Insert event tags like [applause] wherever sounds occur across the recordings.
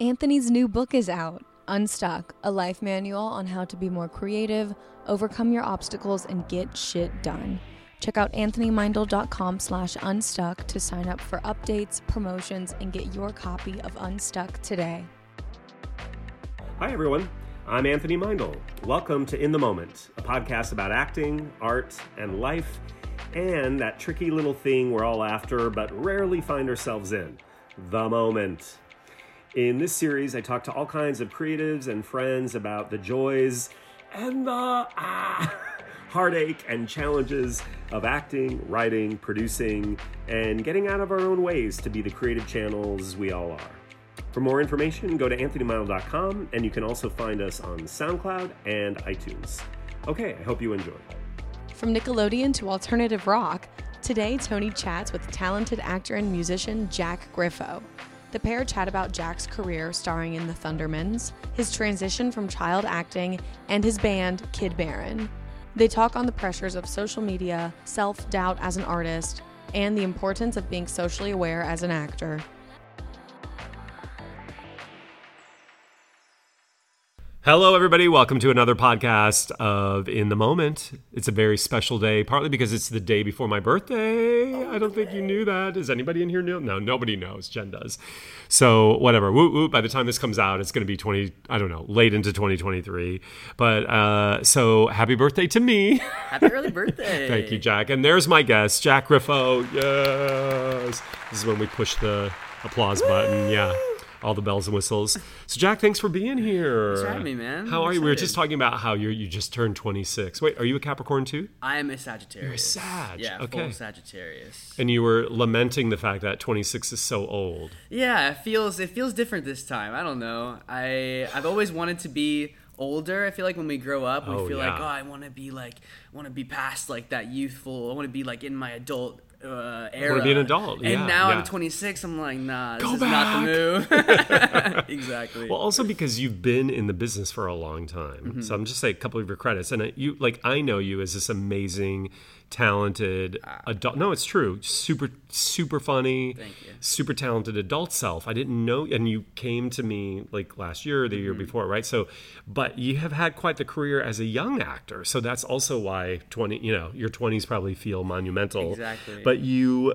Anthony's new book is out Unstuck, a life manual on how to be more creative, overcome your obstacles, and get shit done. Check out anthonymeindl.com slash unstuck to sign up for updates, promotions, and get your copy of Unstuck today. Hi, everyone. I'm Anthony Meindl. Welcome to In the Moment, a podcast about acting, art, and life, and that tricky little thing we're all after but rarely find ourselves in the moment. In this series, I talk to all kinds of creatives and friends about the joys and the ah, [laughs] heartache and challenges of acting, writing, producing, and getting out of our own ways to be the creative channels we all are. For more information, go to anthonymeindl.com and you can also find us on SoundCloud and iTunes. Okay, I hope you enjoy. From Nickelodeon to alternative rock, today Tony chats with talented actor and musician Jack Griffo. The pair chat about Jack's career starring in The Thundermans, his transition from child acting, and his band, Kid Baron. They talk on the pressures of social media, self doubt as an artist, and the importance of being socially aware as an actor. Hello, everybody. Welcome to another podcast of In the Moment. It's a very special day, partly because it's the day before my birthday. I don't think you knew that. Does anybody in here know? No, nobody knows. Jen does. So, whatever. Woot woot. By the time this comes out, it's going to be 20, I don't know, late into 2023. But uh, so, happy birthday to me. Happy early birthday. [laughs] Thank you, Jack. And there's my guest, Jack Griffo. Yes. This is when we push the applause button. Yeah all the bells and whistles. So Jack, thanks for being here. Thanks for having me, man. How I'm are you? We were just talking about how you you just turned 26. Wait, are you a Capricorn too? I am a Sagittarius. You're a Sag. Yeah, Okay. full Sagittarius. And you were lamenting the fact that 26 is so old. Yeah, it feels it feels different this time. I don't know. I I've always wanted to be older. I feel like when we grow up, we Oh, feel like oh, I want to be like want to be past like that youthful. I want to be like in my adult uh, era. be an adult, And yeah, now yeah. I'm 26. I'm like, nah, this Go is not the move. [laughs] [laughs] exactly. Well, also because you've been in the business for a long time. Mm-hmm. So I'm just saying a couple of your credits. And you, like, I know you as this amazing, talented Ah. adult. No, it's true. Super, super funny. Thank you. Super talented adult self. I didn't know, and you came to me like last year or the Mm-hmm. year before, right? So, but you have had quite the career as a young actor. So that's also why 20, you know, your 20s probably feel monumental. Exactly. But you,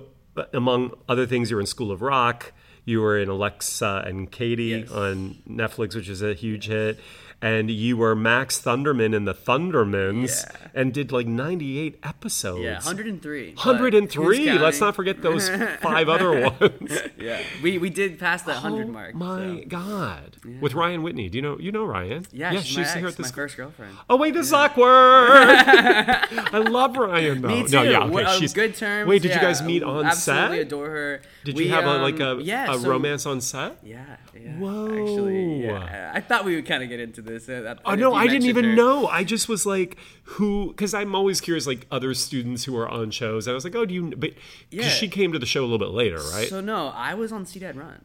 among other things, you're in School of Rock. You were in Alexa and Katie Yes. on Netflix, which is a huge hit. And you were Max Thunderman in the Thundermans Yeah. and did like 98 episodes. yeah, 103. 103. Let's not forget those [laughs] five other ones. [laughs] Yeah, we we did pass that 100 Oh mark. my so. God! With Ryan Whitney, do you know you know Ryan? Yeah, she's she my, used to hear ex, at the my first girlfriend. Oh wait, this is awkward. [laughs] I love Ryan though. Me too. No, yeah, okay. She's good terms. Wait, did you guys meet on Absolutely set? adore her. Did We, you have a, um, like a, yeah, a so- romance on set? Yeah, yeah. Whoa. Actually, yeah. I thought we would kind of get into this. that- Oh no, I didn't even her. know. I just was like, who? Because I'm always curious, like other students who are on shows. I was like, oh, do you? But Yeah. she came to the show a little bit later, right? So no, I was on See Dad Run.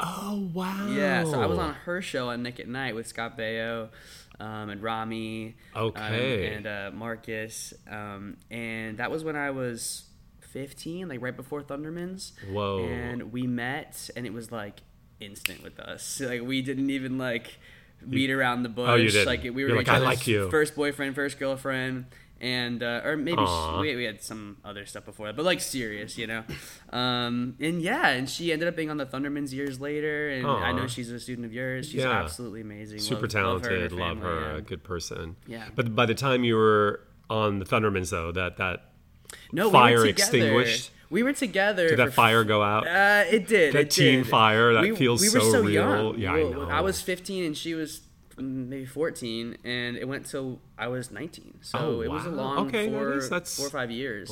oh wow. Yeah, so I was on her show on Nick at Nite with Scott Baio. Um, and Rami, um, Okay. and uh, Marcus, um, and that was when I was 15, like right before Thundermans. Whoa. And we met, and it was like instant with us. Like we didn't even like beat around the bush. Oh, you didn't. Like we were You're each like, "I other's like you." First boyfriend, first girlfriend. And uh, or maybe she, we, we had some other stuff before that, but like serious, you know. Um, and yeah, and she ended up being on the Thundermans years later, and I know she's a student of yours. She's Yeah. absolutely amazing, super Love- love her talented. Love her, yeah. a good person. Yeah. But by the time you were on the Thundermans, though, that that No, fire together. extinguished? We were together. did that fire go out? Uh, it did. That it teen did. fire, that we, feels we were so so, real. young. Yeah, I know. I was 15 and she was mm, maybe 14, and it went till I was 19. So Oh, it was a long Okay, four, is- that's- four or five years.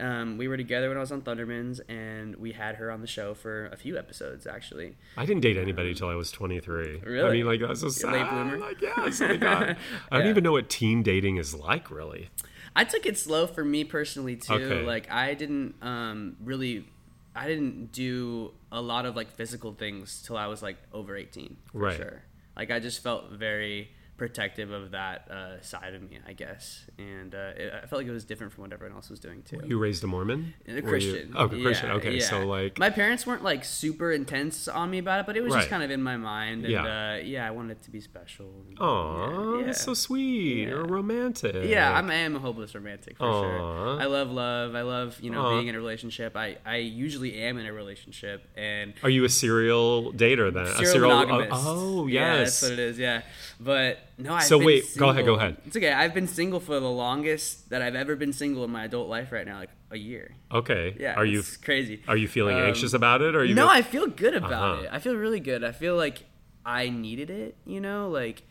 Um, we were together when I was on Thundermans, and we had her on the show for a few episodes actually. I didn't date anybody until I was 23. Really? I mean, like that's so sad. late bloomer? Like, yes, oh my God. [laughs] I don't Yeah. even know what teen dating is like, really. I took it slow for me personally too. Okay. Like I didn't um, really, I didn't do a lot of like physical things till I was like over eighteen for Right. sure. Like I just felt very protective of that uh, side of me, I guess. And uh, it, I felt like it was different from what everyone else was doing too. You raised a Mormon? A you- Christian. Oh, Christian. Okay, yeah. so like, my parents weren't like super intense on me about it, but it was just kind of in my mind. And Yeah. uh, yeah I wanted it to be special. oh, yeah, that's so sweet. You're romantic. Yeah, I'm, I am a hopeless romantic for Aw. sure. I love love. I love you know Aw. being in a relationship. I I usually am in a relationship and Are you a serial dater then? a serial oh, monogamous. oh, Yeah, yes. that's what it is. Yeah, but no. I've So wait, go ahead, go ahead. It's okay. I've been single for the longest that I've ever been single in my adult life. Right now, like a year. okay. Yeah, Are you crazy? are you feeling Um, anxious about it? Or are you no, I feel good about Uh-huh. it. I feel really good. I feel like I needed it, you know, like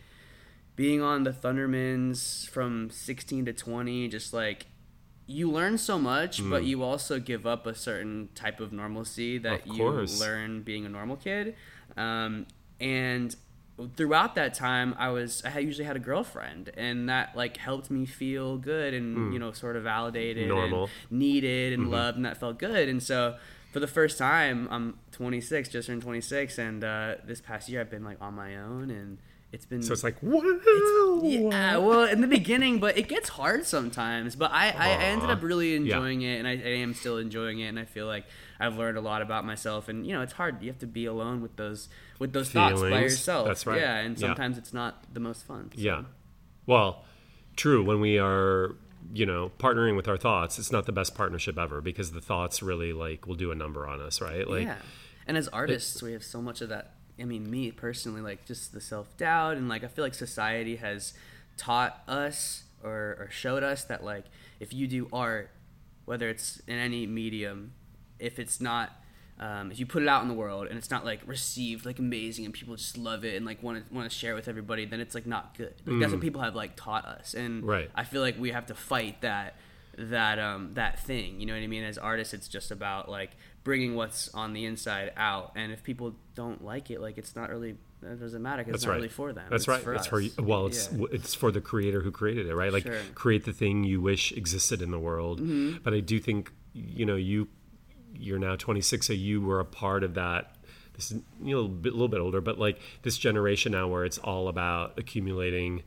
being on the Thundermans from 16 to 20, just like you learn so much, Mm. but you also give up a certain type of normalcy that Of you learn being a normal kid. Um, and throughout that time i was i usually had a girlfriend and that like helped me feel good and you know sort of validated Mm. Normal. and needed Mm-hmm. and loved and that felt good and so for the first time i'm 26 just turned 26 and uh, this past year i've been like on my own and it's been So it's like, wow. yeah, well, in the beginning, but it gets hard sometimes. But I, I, I ended up uh, really Yeah. enjoying it, and I, I am still enjoying it. And I feel like I've learned a lot about myself. And you know, it's hard. You have to be alone with those with those thoughts by yourself. That's right. Yeah, and Yeah. sometimes it's not the most fun. so. Yeah. Well, true. When we are, you know, partnering with our thoughts, it's not the best partnership ever because the thoughts really like will do a number on us, right? Like, yeah. And as artists, we have so much of that. I mean, me personally, like just the self doubt, and like I feel like society has taught us or, or showed us that like if you do art, whether it's in any medium, if it's not um, if you put it out in the world and it's not like received like amazing and people just love it and like want to want to share it with everybody, then it's like not good. Like, That's what people have like taught us, and Mm. Right. I feel like we have to fight that that um that thing. You know what I mean? As artists, it's just about like bringing what's on the inside out, and if people don't like it, like it's not really it doesn't matter because it's not right. really for them. That's It's right. For it's us. for you. Well, it's Yeah. it's for the creator who created it, right? Like Sure. create the thing you wish existed in the world. Mm-hmm. But I do think you know you you're now 26, so you were a part of that. This is you know a bit- little bit older, but like this generation now where it's all about accumulating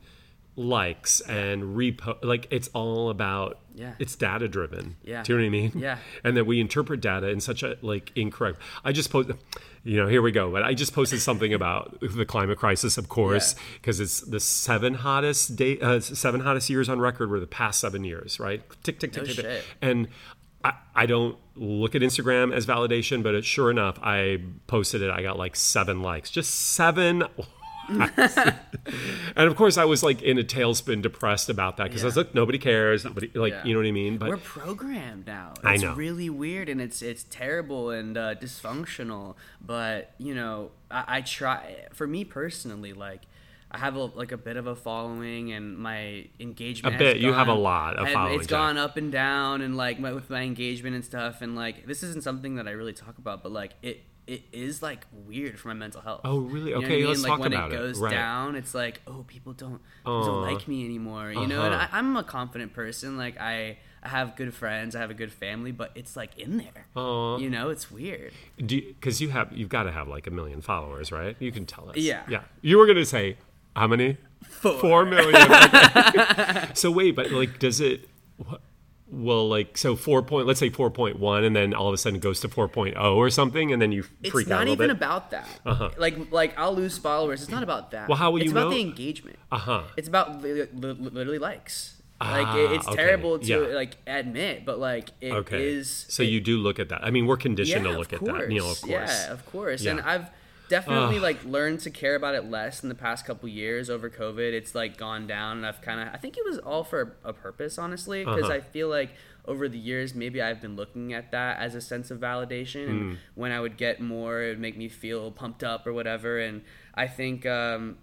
likes and repo like it's all about Yeah. it's data driven Yeah. do you know what i mean Yeah. [laughs] and that we interpret data in such a like incorrect i just posted you know here we go but i just posted something about the climate crisis of course Yeah. because it's the seven hottest day uh, seven hottest years on record were the past seven years right tick tick tick No tick, tick. and I, I don't look at instagram as validation but it, sure enough i posted it i got like seven likes just seven [laughs] and of course i was like in a tailspin depressed about that because i was like nobody cares nobody like Yeah. you know what i mean but We're programmed now. It's I know. really weird and it's it's terrible and uh, dysfunctional. But you know, I, I try. For me personally, like I have a, like a bit of a following and my engagement. A bit. You have a lot of following, It's gone up and down and like my, with my engagement and stuff. And like this isn't something that I really talk about, but like it. It is like weird for my mental health. Oh, really? You know Okay, I mean? let's like talk when about it it. goes Right. down, it's like, oh, people don't, people don't like me anymore. You know, and Uh-huh. I, I'm a confident person. Like I, I have good friends, I have a good family, but it's like in there. Aw. You know, it's weird. Do because you, have you've got to have like a million followers right you can tell us Yeah. yeah you were gonna say how many Four. Four million [laughs] [laughs] so wait but like does it what- well like so four point let's say 4.1 and then all of a sudden it goes to 4.0 or something and then you It's freak out a not even bit about that. Like, like I'll lose followers. It's not about that. Well, how will it's you about know? the engagement. uh-huh It's about li- li- li- literally likes. like Ah, it's okay. terrible to Yeah. like admit, but like it is. okay so you do look at that i mean we're conditioned to look at that you know of course. course Yeah, of course. Yeah. And I've definitely Ugh. like learned to care about it less in the past couple years over COVID. It's like gone down, and I've kind of I think it was all for a purpose, honestly, because Uh-huh. I feel like over the years maybe I've been looking at that as a sense of validation, Hmm. and when I would get more, it would make me feel pumped up or whatever. And I think. um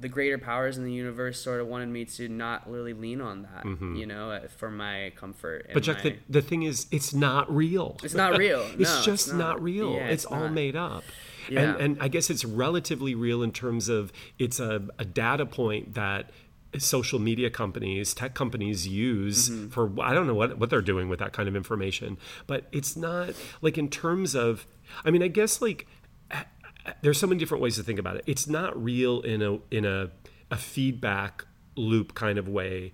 the greater powers in the universe sort of wanted me to not really lean on that, you know, for my comfort. and Mm-hmm. But Jack, my- the, the thing is, it's not real. It's not real. [laughs] it's No, just it's not. not. real. Yeah, it's, it's all made up. Yeah. And, and I guess it's relatively real in terms of it's a, a data point that social media companies, tech companies use Mm-hmm. for I don't know what, what they're doing with that kind of information. But it's not like in terms of, I mean, I guess like there's so many different ways to think about it. It's not real in a in a a feedback loop kind of way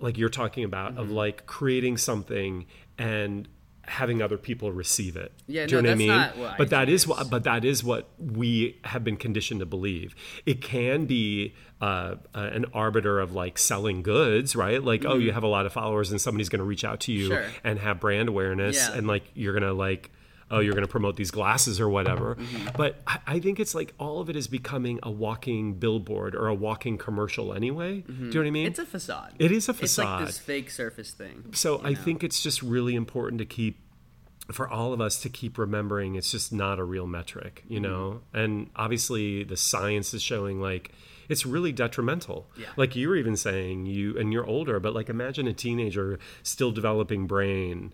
like you're talking about of like creating something and having other people receive it. Yeah, Do you no, know what I mean? not what but that iTunes is what but that is what we have been conditioned to believe. It can be uh, uh, an arbiter of like selling goods, right? Like, oh, you have a lot of followers, and somebody's going to reach out to you Mm-hmm. Sure. and have brand awareness, Yeah. and like you're going to like. Oh, you're going to promote these glasses or whatever. Mm-hmm. mm-hmm. But I, I think it's like all of it is becoming a walking billboard or a walking commercial anyway. Do mm-hmm. you know what I mean? It's a facade. It is a facade. It's like this fake surface thing. So I know? think it's just really important to keep for all of us to keep remembering it's just not a real metric, you mm-hmm. know? And obviously the science is showing like it's really detrimental. Yeah. Like you were even saying you and you're older, but like imagine a teenager still developing brain.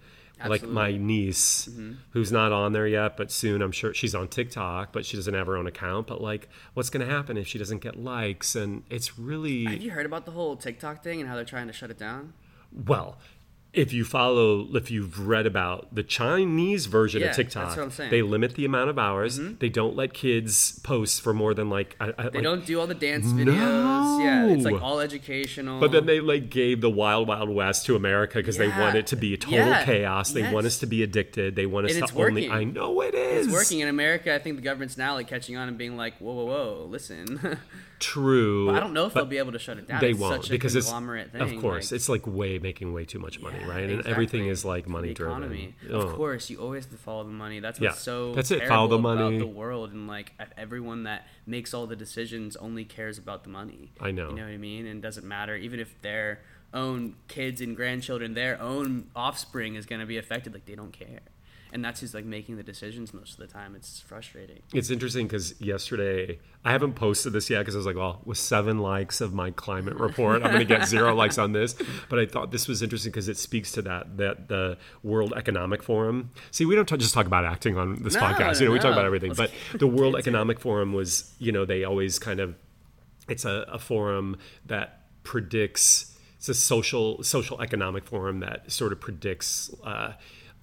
Like my niece, mm-hmm. who's not on there yet, but soon I'm sure she's on TikTok, but she doesn't have her own account. But like, what's going to happen if she doesn't get likes? And it's really Have you heard about the whole TikTok thing and how they're trying to shut it down? Well, if you follow, if you've read about the Chinese version Yeah, of TikTok, that's what I'm saying. Mm-hmm. they limit the amount of hours. They don't let kids post for more than like. I, I, They like- don't do all the dance videos. Yeah, it's like all educational. But then they like gave the wild wild west to America because they want it to be a total Yeah. chaos. They want us to be addicted. They want us And to only. working. I know it is. it's working in America. I think the government's now like catching on and being like, whoa, whoa, whoa, listen. [laughs] True. But I don't know if they'll be able to shut it down. They it's won't such a because it's conglomerate thing. of course like- it's like way making way too much money, Yeah, right? And everything is like money driven. Oh. Of course, you always have to follow the money. That's Yeah, so that's it, follow the about money. the world and like everyone that makes all the decisions only cares about the money. I know. You know what I mean? And it doesn't matter even if their own kids and grandchildren, their own offspring is going to be affected. Like they don't care. And that's who's like making the decisions most of the time. It's frustrating. It's interesting because yesterday I haven't posted this yet because I was like, well, with seven likes of my climate report, I'm going to get zero likes on this. But I thought this was interesting because it speaks to that that the World Economic Forum. See, we don't t- just talk about acting on this No, podcast. no, you know, we talk about everything. But the World to it. Economic Forum was, you know, they always kind of it's a, a forum that predicts it's a social social economic forum that sort of predicts uh,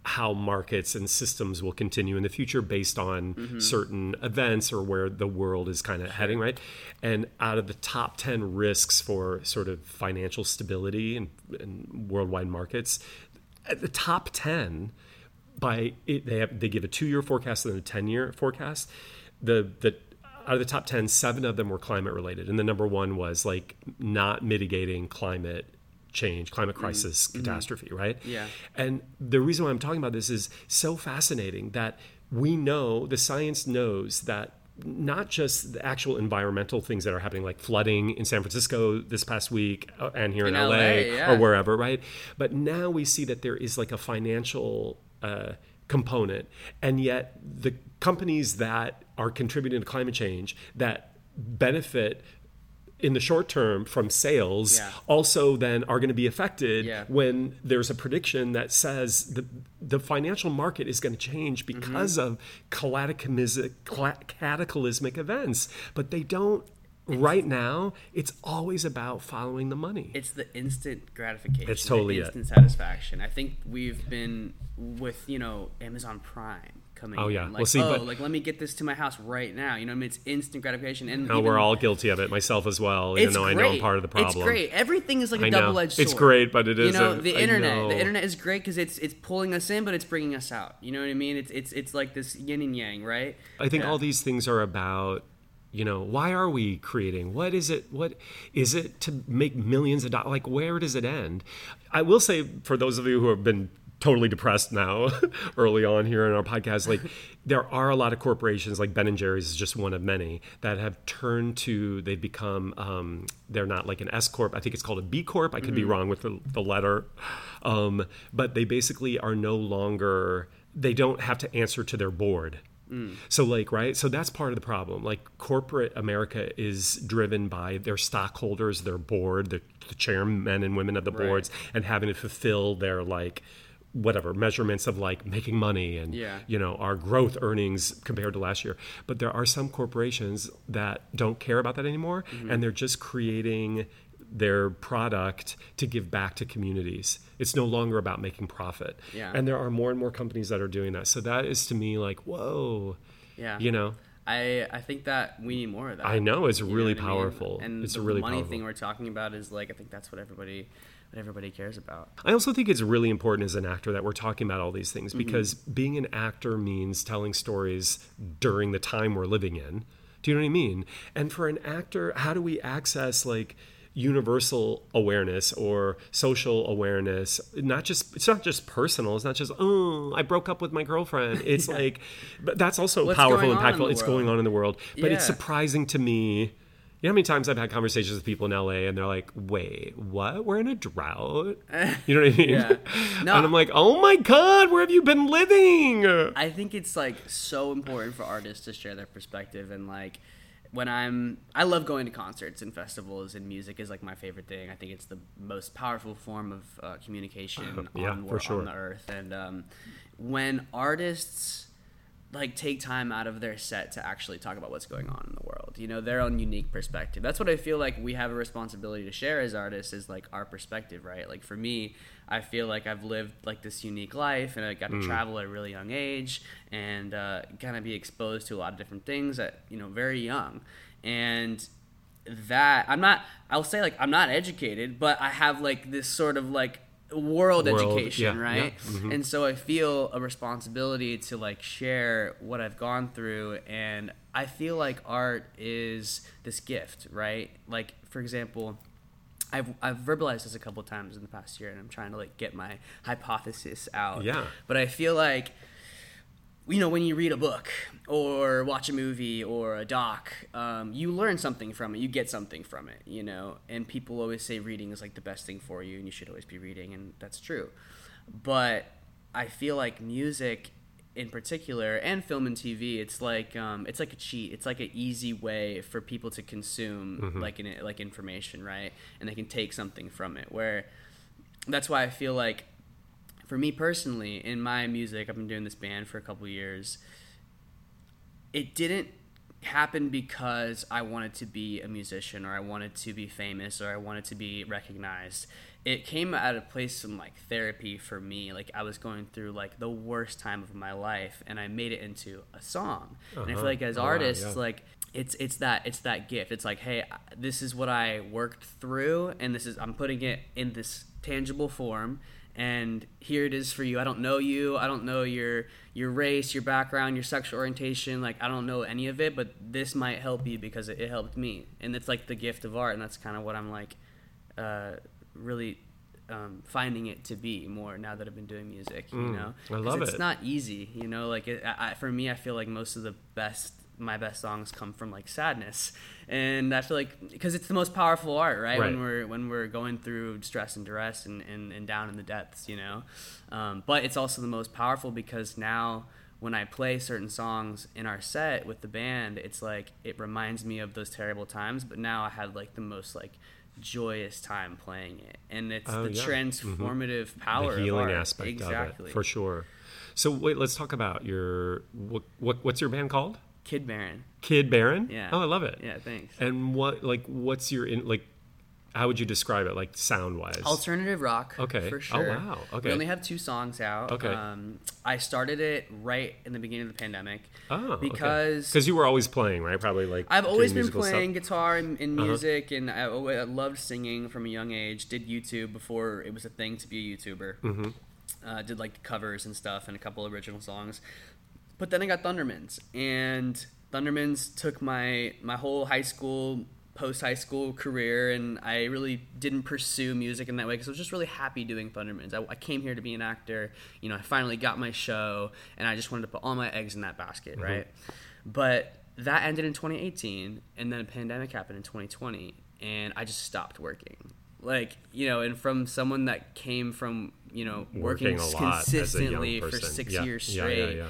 how markets and systems will continue in the future based on mm-hmm. certain events or where the world is kind of heading right? And out of the top 10 risks for sort of financial stability and, and worldwide markets at the top 10 by it, they have they give a two year forecast and then a ten year forecast. The the out of the top 10, seven of them were climate related, and the number one was like not mitigating climate change, climate crisis, catastrophe, right? Yeah. And the reason why I'm talking about this is so fascinating that we know the science knows that not just the actual environmental things that are happening, like flooding in San Francisco this past week uh, and here in, In LA, LA, yeah. or wherever, right? But now we see that there is like a financial uh, component, and yet the companies that are contributing to climate change that benefit in the short term from sales Yeah. also then are going to be affected Yeah. when there's a prediction that says the the financial market is going to change Mm-hmm. because of cataclysmic, cataclysmic events but they don't right now it's always about following the money It's the instant gratification. It's totally the it. instant satisfaction. I think we've been with you know Amazon Prime coming. Oh, yeah. in. Well, like, see, oh, but- like let me get this to my house right now. You know, I mean, it's instant gratification, and now even- we're all guilty of it myself as well even though i great. know i'm part of the problem It's great. Everything is like a double-edged sword. It's great, but it is. You know, the internet. know. The internet is great because it's it's pulling us in, but it's bringing us out. You know what I mean? It's it's it's like this yin and yang, right? I think Yeah. all these things are about, you know, why are we creating? What is it? What is it to make millions of dollars? Like, where does it end? I will say, for those of you who have been totally depressed now [laughs] early on here in our podcast. Like there are a lot of corporations like ben and jerry's is just one of many that have turned to they've become um, they're not like an s corp. I think it's called a b corp. I could be wrong with the, the letter. Um, but they basically are no longer they don't have to answer to their board. So like right, so that's part of the problem. Like corporate America is driven by their stockholders, their board, the, the chairmen and women of the Right. boards, and having to fulfill their like whatever measurements of like making money and Yeah. you know our growth earnings compared to last year. But there are some corporations that don't care about that anymore, Mm-hmm. and they're just creating their product to give back to communities. It's no longer about making profit. Yeah. And there are more and more companies that are doing that. So that is to me like, whoa. Yeah. You know? I I think that we need more of that. I know, it's You really what I mean? powerful. And It's the really money powerful. thing we're talking about is like I think that's what everybody what everybody cares about. I also think it's really important as an actor that we're talking about all these things Mm-hmm. because being an actor means telling stories during the time we're living in. Do you know what I mean? And for an actor, how do we access like universal awareness or social awareness? Not just it's not just personal. It's not just oh I broke up with my girlfriend. It's [laughs] like, but that's also What's powerful, going on in impactful. It's world? going on in the world. But it's surprising to me. You know how many times I've had conversations with people in LA and they're like, wait, what? We're in a drought? You know what I mean? Yeah. [laughs] No. and I'm like, oh my God, where have you been living? I think it's like so important for artists to share their perspective and like when I'm I love going to concerts and festivals and music is like my favorite thing. I think it's the most powerful form of uh, communication [sighs] Yeah, on, for sure. on the earth. And um, when artists like take time out of their set to actually talk about what's going on in the world you know their own unique perspective. That's what i feel like we have a responsibility to share as artists is like our perspective right? Like for me i feel like i've lived like this unique life and i got to travel at a really young age and uh, kind of be exposed to a lot of different things at you know very young. And that i'm not i'll say like i'm not educated but i have like this sort of like world, World, education yeah, right yeah, mhm. and so i feel a responsibility to like share what i've gone through and i feel like art is this gift right like for example I've, I've verbalized this a couple times in the past year and i'm trying to like get my hypothesis out Yeah. but i feel like you know when you read a book or watch a movie or a doc um, you learn something from it. You get something from it you know? And people always say reading is like the best thing for you and you should always be reading and that's true. But i feel like music in particular and film and tv it's like um, it's like a cheat. It's like an easy way for people to consume like in, like information right? And they can take something from it. Where that's why i feel like for me personally, in my music, I've been doing this band for a couple years. It didn't happen because I wanted to be a musician or I wanted to be famous or I wanted to be recognized. It came out of place of like therapy for me. Like I was going through like the worst time of my life and I made it into a song. And I feel Uh-huh. like as Oh, artists, yeah. like it's it's that it's that gift. It's like, hey, this is what I worked through, and this is I'm putting it in this tangible form, and here it is for you. I don't know you. I don't know your your race, your background, your sexual orientation. Like I don't know any of it, but this might help you because it, it helped me, and it's like the gift of art, and that's kind of what I'm like, uh, really. Um, finding it to be more now that I've been doing music, you know, I love it's it. not easy, you know. Like it, I- for me, I feel like most of the best, my best songs come from like sadness, and I feel like because it's the most powerful art, right? Right. When we're when we're going through stress and duress and, and, and down in the depths, you know. Um, but it's also the most powerful because now when I play certain songs in our set with the band, it's like it reminds me of those terrible times. But now I have like the most like joyous time playing it, and it's Oh, the yeah. transformative power, the healing aspect exactly. of it, for sure. So wait, let's talk about your what, what what's your band called? Kid Baron. Kid Baron. Yeah. Oh, I love it. Yeah, thanks. And what like what's your in like? How would you describe it, like sound wise? Alternative rock. Okay. For sure. Oh, wow. Okay. We only have two songs out. Okay. Um, I started it right in the beginning of the pandemic. Oh, because because you were always playing, right? Probably like I've always been musical stuff. Uh-huh. playing guitar and, and music, and I, I loved singing from a young age. Did YouTube before it was a thing to be a YouTuber. Mm-hmm. Uh, did like covers and stuff and a couple original songs. But then I got Thundermans, and Thundermans took my my whole high school, post high school career, and I really didn't pursue music in that way because I was just really happy doing Thundermans. I, I came here to be an actor. You know, I finally got my show, and I just wanted to put all my eggs in that basket, mm-hmm. right? But that ended in 2018, and then a pandemic happened in 2020, and I just stopped working. Like you know, and from someone that came from you know Working working, a lot as a consistently for six Yeah. years Yeah, yeah, straight, yeah.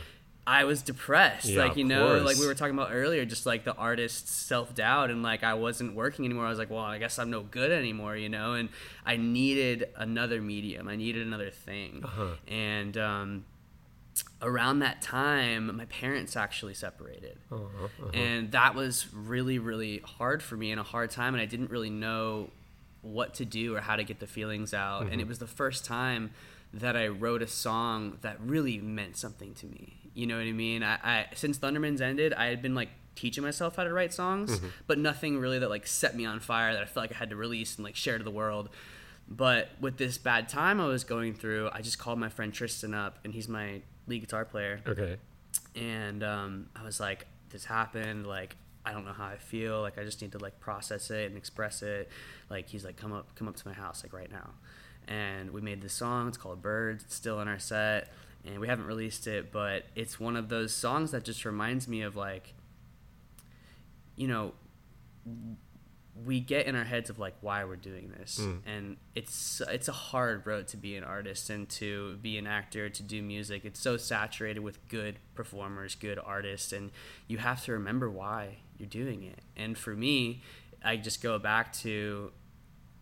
I was depressed. Yeah, like you know, like we were talking about earlier, just like the artist's self doubt, and like I wasn't working anymore. I was like, well, I guess I'm no good anymore, you know. And I needed another medium. I needed another thing. Uh-huh. And um, around that time, my parents actually separated, Uh-huh, and that was really, really hard for me and a hard time. And I didn't really know what to do or how to get the feelings out. And Mm-hmm. it was the first time that I wrote a song that really meant something to me. You know what I mean? I, I since Thundermans ended, I had been like teaching myself how to write songs, Mm-hmm. but nothing really that like set me on fire that I felt like I had to release and like share to the world. But with this bad time I was going through, I just called my friend Tristan up, and he's my lead guitar player Okay. and um, I was like, "This happened. Like, I don't know how I feel. Like, I just need to like process it and express it." Like, he's like, "Come up, come up to my house, like right now." And we made this song. It's called "Birds." It's still in our set, and we haven't released it, but it's one of those songs that just reminds me of like, you know, we get in our heads of like why we're doing this. Hmm. And it's it's a hard road to be an artist and to be an actor to do music. It's so saturated with good performers good artists and you have to remember why you're doing it. And for me i just go back to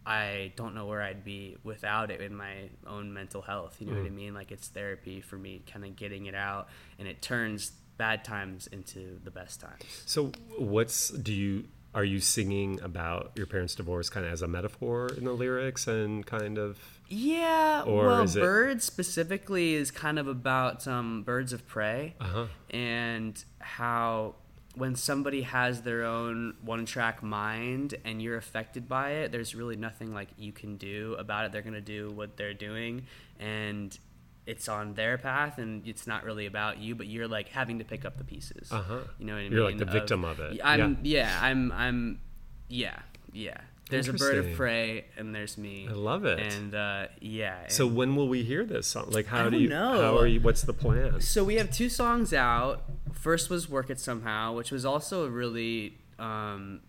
i don't know where i'd be without it in my own mental health you know what i mean? Like it's therapy for me kind of getting it out and it turns bad times into the best times. So, what's do you are you singing about your parents' divorce kind of as a metaphor in the lyrics and kind of Yeah, Or well, is it- birds specifically is kind of about um, birds of prey uh-huh. and how when somebody has their own one-track mind and you're affected by it, there's really nothing like you can do about it. They're gonna do what they're doing, and it's on their path, and it's not really about you, but you're like having to pick up the pieces. Uh-huh. You know what I mean? You're like the victim of it. I'm yeah. I'm I'm yeah yeah. There's a bird of prey, and there's me. I love it. And uh, yeah. So and- when will we hear this song? Like how do you know. how are you what's the plan? So we have two songs out. First was "Work It Somehow," which was also a really um,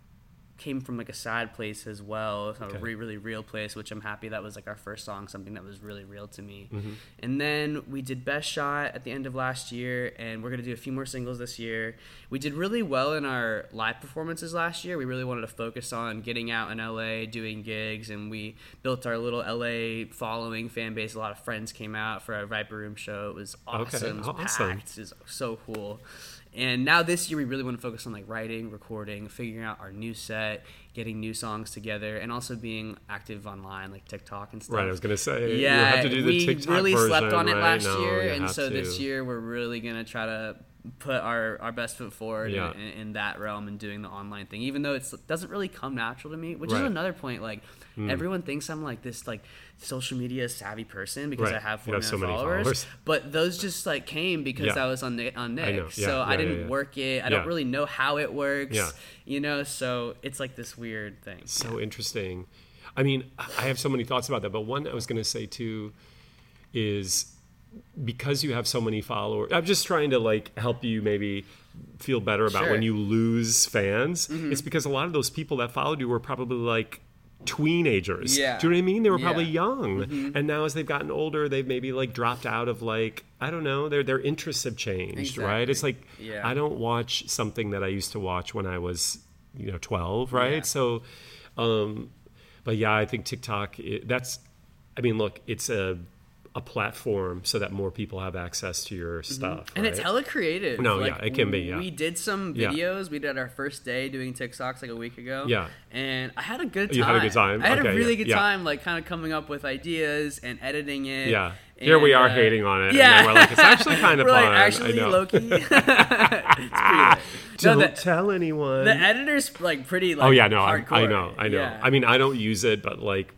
came from like a sad place as well, a really really real place. Which I'm happy that was like our first song, something that was really real to me. Mm-hmm. And then we did "Best Shot" at the end of last year, and we're gonna do a few more singles this year. We did really well in our live performances last year. We really wanted to focus on getting out in LA, doing gigs, and we built our little LA following fan base. A lot of friends came out for our Viper Room show. It was awesome. It was awesome. packed. It was so cool. And now this year we really want to focus on like writing, recording, figuring out our new set, getting new songs together, and also being active online like TikTok and stuff. Right, I was gonna say Yeah, you have to do the we TikTok really slept on it right? last year, and so this year we're really gonna try to put our, our best foot forward Yeah. in, in that realm and doing the online thing. Even though it doesn't really come natural to me, which Right. Is another point. Like hmm. everyone thinks I'm like this like social media savvy person because Right. I have You four have million so followers. followers. But those just like came because Yeah. I was on Nick, on Nick. I. Yeah, So I didn't work it. I don't really know how it works. You know, so it's like this weird thing. So interesting. I mean, I have so many thoughts about that, but one I was going to say too is because you have so many followers. I'm just trying to like help you maybe feel better about Sure. when you lose fans. Mm-hmm. It's because a lot of those people that followed you were probably like teenagers. Yeah. Do you know what I mean? They were probably Yeah. Mm-hmm. young. And now as they've gotten older, they've maybe like dropped out of like I don't know, their their interests have changed, right? It's like Yeah. I don't watch something that I used to watch when I was, you know, 12, right? So um but yeah, I think TikTok it, that's I mean, look, it's a a platform so that more people have access to your stuff. Mm-hmm. And it's right? hella creative. No, like, yeah, it can be, yeah. We did some Yeah. videos. We did our first day doing TikToks like a week ago. Yeah. And I had a good time. You had a good time? I had Okay, a really yeah, good yeah. time, like kind of coming up with ideas and editing it. Yeah. Here we are uh, hating on it. Yeah. And we're like, it's actually [laughs] kind of We're fun. like, actually, I know. low [laughs] [laughs] it's pretty. Don't No, the, tell anyone. the editor's like pretty like oh yeah, no, I. I know, I know. Yeah. I mean, I don't use it, but like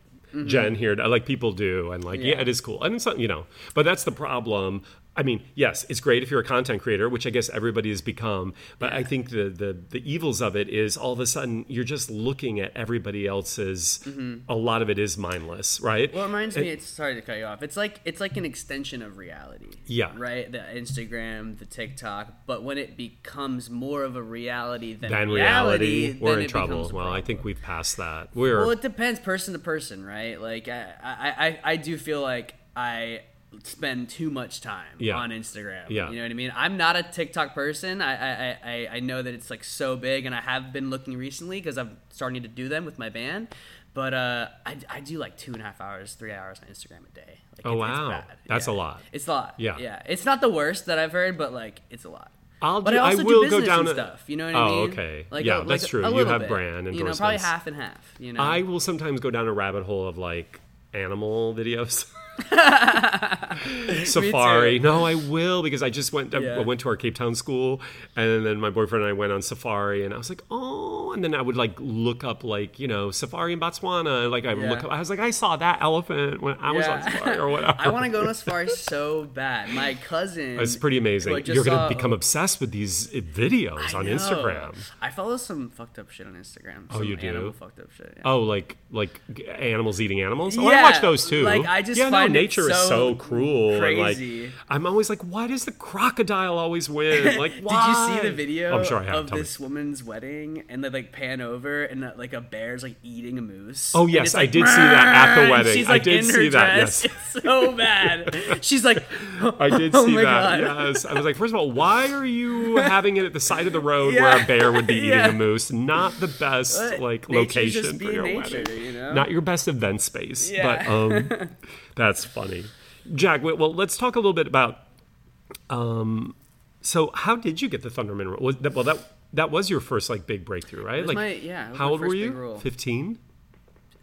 Jen here, like people do, and like yeah. Yeah. it is cool, and it's not, you know. But that's the problem. I mean, yes, it's great if you're a content creator, which I guess everybody has become. But I think the the the evils of it is all of a sudden you're just looking at everybody else's. Mm-hmm. A lot of it is mindless, right? Well, it reminds me. It's sorry to cut you off. It's like it's like an extension of reality. Yeah. Right. The Instagram, the TikTok, but when it becomes more of a reality than, Then reality, reality, we're in trouble. Well, I think we've passed that. We're Well, it depends person to person, right? Like I, I, I, I do feel like I spend too much time Yeah. on Instagram. Yeah. You know what I mean? I'm not a TikTok person. I, I, I, I know that it's like so big, and I have been looking recently because I'm starting to do them with my band. But uh, I, I do like two and a half hours, three hours on Instagram a day. Like, Oh, it's- it's wow. bad. That's a lot. It's a lot. Yeah. yeah. It's not the worst that I've heard, but like it's a lot. I'll but do- I I also will do go business down and a- stuff. You know what Oh, I mean? Oh, okay. Like Yeah, a, that's like true. You have bit. brand You know, probably half and half. You know. I will sometimes go down a rabbit hole of like animal videos. [laughs] [laughs] safari. No, I will because I just went. I went to our Cape Town school, and then my boyfriend and I went on safari, and I was like, oh, and then I would like look up like you know safari in Botswana. Like I would look up. I was like, I saw that elephant when I was on safari or whatever. [laughs] I want to go on a safari so bad. My cousin. It's pretty amazing. like, You're gonna saw- become obsessed with these uh, videos I on know. Instagram. I follow some fucked up shit on Instagram. Oh, you do? Fucked up shit. yeah. Oh, like like animals eating animals. Oh, I watch those too. like, I just yeah, find nature is so so cruel. crazy. like, I'm always like, why does the crocodile always win? [laughs] Like, why? Did you see the video I'm sure I have. of Tell me. this woman's wedding and they like pan over and uh, like a bear's like eating a moose? Oh, yes, it's, I like, did see that at the wedding. She's I did her see that, yes. It's so bad. [laughs] She's like, I did oh see my that. God. Yes, I was like, first of all, why are you having it at the side of the road where a bear would be [laughs] eating Yeah. a moose? Not the best But like nature's location for your nature, wedding. you know? Not your best event space. Yeah. But um, that's funny. Jack, well, let's talk a little bit about. Um, so how did you get the Thunderman role? That, well, that that was your first like big breakthrough, right? like, my- yeah, how old were you? Fifteen.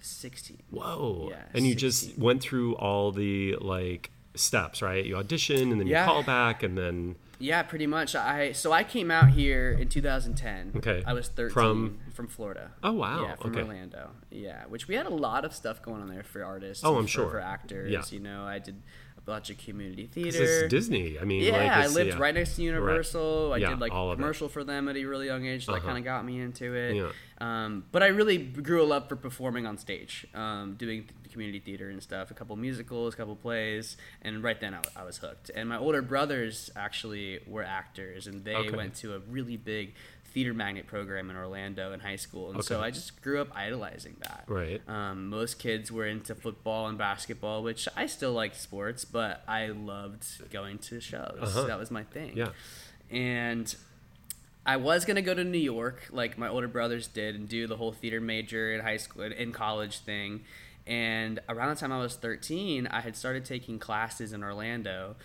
sixteen. Whoa. Yeah, and you just went through all the like steps, right? You audition and then Yeah. you call back and then Yeah, pretty much. I so I came out here in 2010. Okay. I was 13 From- from, Florida. Oh, wow. Yeah, from Okay. Orlando. Yeah, which we had a lot of stuff going on there for artists. Oh, I'm for, sure. for actors. Yeah. You know, I did a bunch of community theater. it's Disney. I mean, Yeah, like, I lived yeah. right next to Universal. I Yeah, did like all a it. commercial for them at a really young age, so that Uh-huh. kind of got me into it. Yeah. Um, but I really grew a love for performing on stage, um, doing community theater and stuff. A couple musicals, a couple plays, and right then I was hooked. And my older brothers actually were actors, and they Okay. went to a really big theater magnet program in Orlando in high school, and so I just grew up idolizing that. Right. Um, most kids were into football and basketball, which I still liked sports, but I loved going to shows. Uh-huh. That was my thing. Yeah. And I was gonna go to New York, like my older brothers did, and do the whole theater major in high school, in college thing. And around the time I was 13, I had started taking classes in Orlando,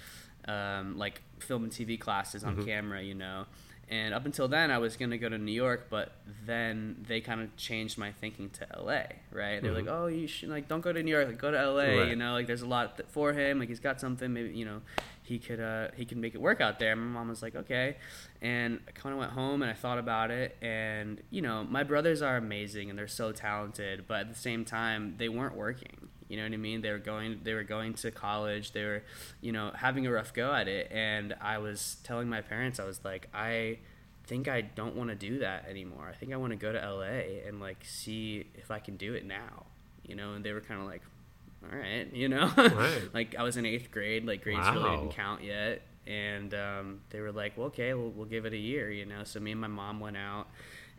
um, like film and TV classes Mm-hmm. on camera, you know. And up until then, I was gonna go to New York, but then they kind of changed my thinking to LA, right? They're like, "Oh, you should like don't go to New York, like, go to LA." Mm-hmm. Right. You know, like there's a lot th- for him. Like he's got something. Maybe you know, he could uh, he can make it work out there. My mom was like, "Okay," and I kind of went home and I thought about it. And you know, my brothers are amazing and they're so talented, but at the same time, they weren't working. You know what I mean? They were going they were going to college. They were, you know, having a rough go at it. And I was telling my parents, I was like, I think I don't want to do that anymore. I think I want to go to LA and like see if I can do it now. You know, and they were kind of like, all right, you know, Right. [laughs] like I was in eighth grade, like grades really didn't count yet, and um, they were like, well, okay, we'll, we'll give it a year, you know. So me and my mom went out,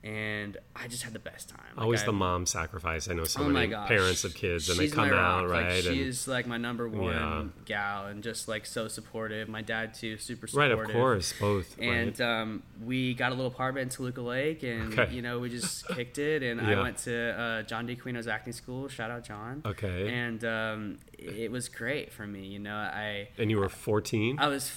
and I just had the best time. Like, Always I- the mom sacrifice. I know so Oh many parents of kids, and She's they come out rock. Like, right. and, she's like my number one Yeah. gal, and just like so supportive. My dad too, super supportive. right, of course, both. And right. um, we got a little apartment in Toluca Lake, and Okay. you know we just [laughs] kicked it. And Yeah. I went to uh, John D'Aquino's acting school. Shout out John. Okay. And um, it was great for me. You know, I and you were 14. I was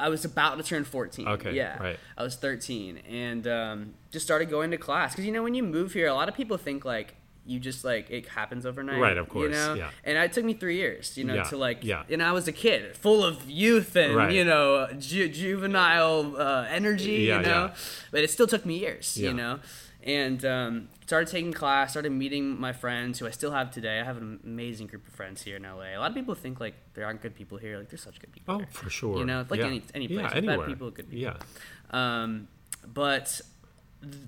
I was about to turn 14. Okay, Yeah. right. I was 13 and um, just started going to class because you know when you move here, a lot of people think like you just like it happens overnight. Right, of course, You know? yeah. And it took me three years, you know, Yeah, to like. yeah. And I was a kid, full of youth and Right. you know ju- juvenile uh, energy. Yeah, you know, yeah. but it still took me years. You know. And um, started taking class, started meeting my friends who I still have today. I have an amazing group of friends here in LA. A lot of people think like there aren't good people here. Like there's such good people. oh, for sure. You know, like yeah. any any place. Yeah, bad people, good people. Yeah. Um, but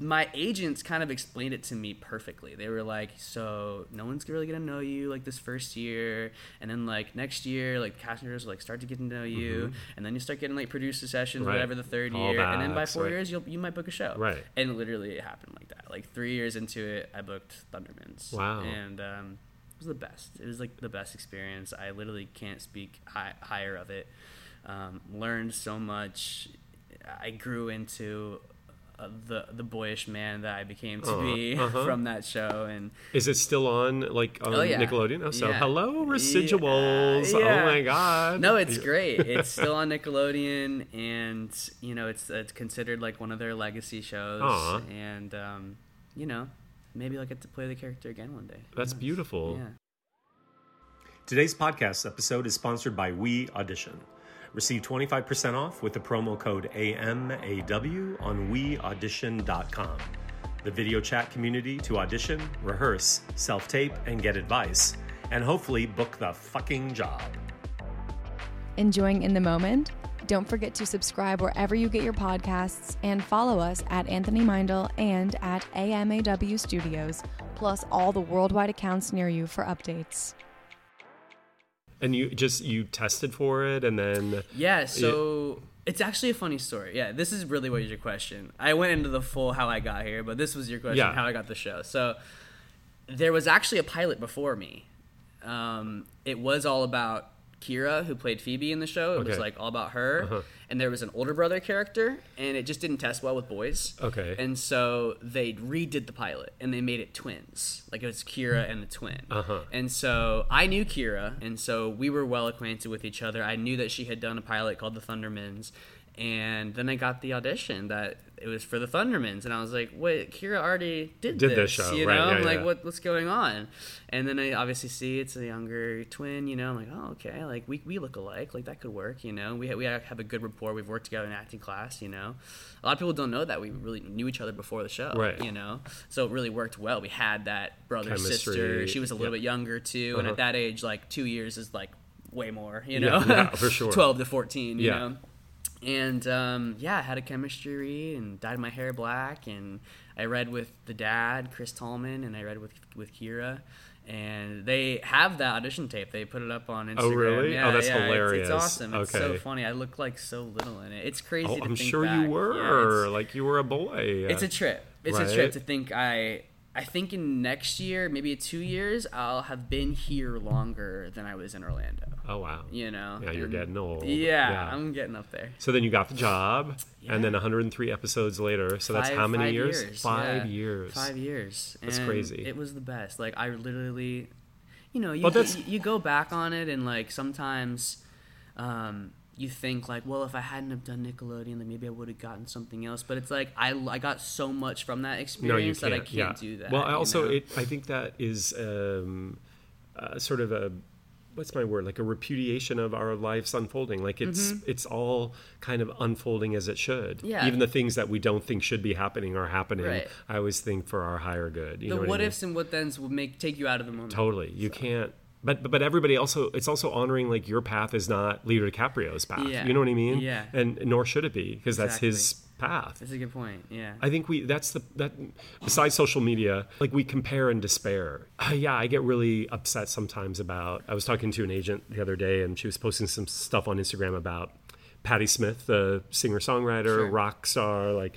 my agents kind of explained it to me perfectly. They were like, "So no one's really gonna know you like this first year, and then like next year, like passengers will like start to get to know you, and then you start getting like producer sessions, Mm-hmm. Right. whatever the third All year, and then by four right. years, you'll you might book a show, Right. And literally, it happened like that. Like three years into it, I booked Thundermans. Wow. And um, it was the best. It was like the best experience. I literally can't speak high, higher of it. Um, learned so much. I grew into the the boyish man that I became to Uh-huh, be uh-huh. from that show. And Is it still on like on Oh, yeah. Nickelodeon? Oh, so Yeah. hello residuals. yeah. Oh my god. no, it's great. It's [laughs] still on Nickelodeon, and you know it's it's considered like one of their legacy shows. Aw. And um, you know, maybe I'll get to play the character again one day. That's beautiful. Yeah. Today's podcast episode is sponsored by We Audition. Receive 25% off with the promo code AMAW on weaudition.com. The video chat community to audition, rehearse, self tape, and get advice, and hopefully book the fucking job. Enjoying in the moment? Don't forget to subscribe wherever you get your podcasts and follow us at Anthony Meindl and at AMAW Studios, plus all the worldwide accounts near you for updates. And you just you tested for it, and then Yeah, so it's actually a funny story. Yeah, this is really what is your question. I went into the full how I got here, but this was your question, Yeah. how I got the show. So there was actually a pilot before me. Um, it was all about Kira, who played Phoebe in the show. It was like all about her, Uh-huh. and there was an older brother character, and it just didn't test well with boys. Okay. And so they redid the pilot, and they made it twins, like it was Kira and the twin. Uh-huh. And so I knew Kira, and so we were well acquainted with each other. I knew that she had done a pilot called The Thundermans, and then I got the audition that it was for The Thundermans, and I was like, "Wait, Kira already did, Did this, this show, you right, know? yeah, I'm like, yeah. what what's going on?" And then I obviously see it's a younger twin, you know. I'm like, "Oh, okay, like we, we look alike, like that could work, you know. We we have a good rapport. We've worked together in acting class, you know. A lot of people don't know that we really knew each other before the show, Right. You know, so it really worked well. We had that brother Chemistry, sister. She was a little yeah. bit younger too, and Uh-huh. at that age, like two years is like way more, you Yeah, know, yeah, for [laughs] sure. twelve to fourteen, you Yeah. know. And um, yeah, I had a chemistry read and dyed my hair black, and I read with the dad, Chris Tallman, and I read with with Kira. And they have that audition tape. They put it up on Instagram. Oh, really? Yeah, Oh, that's yeah, it's- hilarious. It's, awesome. It's so funny. I look like so little in it. It's crazy. oh, I'm sure back. you were Yeah, like you were a boy. it's a trip. It's Right? a trip to think I I think in next year, maybe two years, I'll have been here longer than I was in Orlando. oh wow. You know? Yeah, you're And- getting old. Yeah, Yeah. I'm getting up there. So then you got the job, Yeah. and then 103 episodes later. So that's Five- how many five years? Five yeah. years. Five years. That's And crazy. It was the best. Like I literally, you know, you you, you go back on it and like sometimes, um, you think like, well, if I hadn't have done Nickelodeon, then maybe I would have gotten something else. But it's like I I got so much from that No, you experience can't. that I can't yeah. do that. Well, I you also, know? it, I think that is um, uh, sort of a what's my word like a repudiation of our lives unfolding like it's it's all kind of unfolding as it should Mm-hmm. Yeah. even the things that we don't think should be happening are happening Right. i always think for our higher good you the know what, what I mean? ifs and what thens will make take you out of the moment. totally you can't but but everybody also it's also honoring like your path is not Leo DiCaprio's path. Yeah. You know what I mean? Yeah. And nor should it be because that's his path. That's a good point. Yeah. I think we that's the that besides social media, like we compare and despair. Uh, yeah, I get really upset sometimes about. I was talking to an agent the other day, and she was posting some stuff on Instagram about Patti Smith, the singer songwriter, Sure. rock star. Like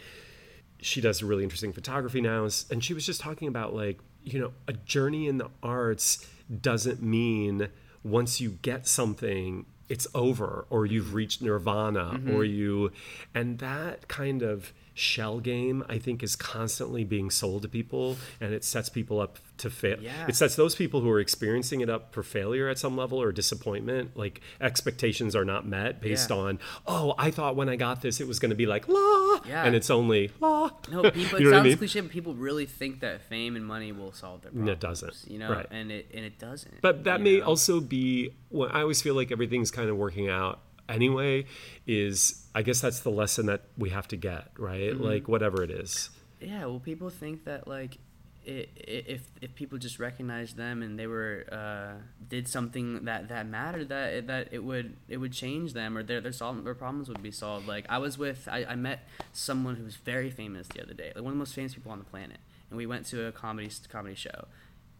she does really interesting photography now, and she was just talking about like you know a journey in the arts doesn't mean once you get something it's over or you've reached nirvana Mm-hmm. or you and that kind of shell game i think is constantly being sold to people and it sets people up to fail Yeah. it sets those people who are experiencing it up for failure at some level or disappointment like expectations are not met based Yeah. on oh i thought when i got this it was going to be like la Yeah. and it's only la No, [laughs] people. You it know what I sounds mean? cliche, but people really think that fame and money will solve their problems. it doesn't. You know, Right. and it and it doesn't. But that may know? also be when I always feel like everything's kind of working out anyway. Is I guess that's the lesson that we have to get, right? Mm-hmm. Like whatever it is. Yeah, well, people think that like, if if people just recognized them and they were uh, did something that that mattered, that it, that it would it would change them or their their sol- their problems would be solved. Like I was with I, I met someone who was very famous the other day, like one of the most famous people on the planet, and we went to a comedy comedy show,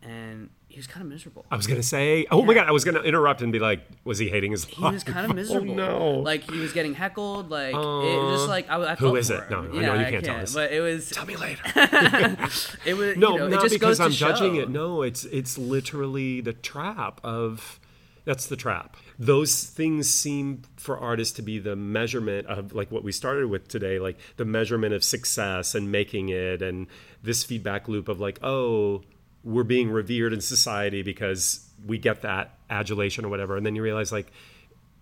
and he was kind of miserable. I was gonna say, oh my god, I was gonna interrupt and be like, was he hating his he life? was kind [laughs] of oh, miserable. Oh no. Like he was getting heckled. Like it was just um, like I, I Who is it? No, no, I yeah, know you I can't tell us. But it was Tell me later. [laughs] it was no, you know, not it because I'm judging show. it. No, it's it's literally the trap of that's the trap. Those things seem for artists to be the measurement of like what we started with today, like the measurement of success and making it and this feedback loop of like, oh, we're being revered in society because we get that adulation or whatever. And then you realize like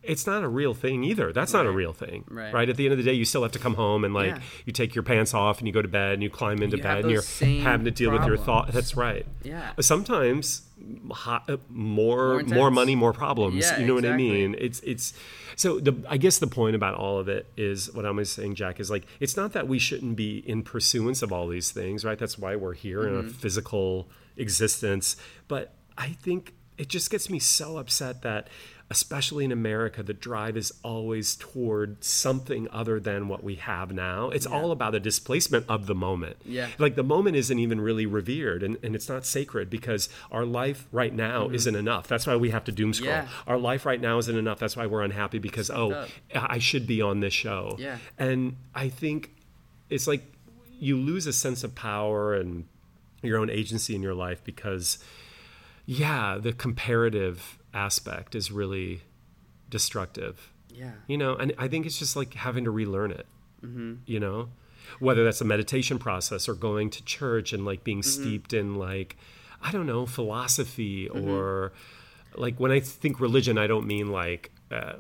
it's not a real thing either. That's not a real thing, Right. At the end of the day, you still have to come home and like Yeah. you take your pants off and you go to bed and you climb into You bed and you're having to deal with your thought. That's right. Yeah. Sometimes hot, uh, more More more, money, more problems. Yeah, you know what I mean? It's it's so the I guess the point about all of it is what I'm saying, Jack, is like it's not that we shouldn't be in pursuance of all these things, right? That's why we're here in a Mm-hmm. physical existence. But I think it just gets me so upset that especially in America, the drive is always toward something other than what we have now. It's all about a displacement of the moment. Yeah. Like the moment isn't even really revered and, and it's not sacred because our life right now isn't enough. That's why we have to doom scroll. Mm-hmm. Yeah. Our life right now isn't enough. That's why we're unhappy because, oh, up. I should be on this show. Yeah. And I think it's like you lose a sense of power and your own agency in your life because, yeah, the comparative aspect is really destructive Yeah. you know and i think it's just like having to relearn it Mm-hmm. you know whether that's a meditation process or going to church and like being Mm-hmm. steeped in like i don't know philosophy Mm-hmm. or like when i think religion i don't mean like uh,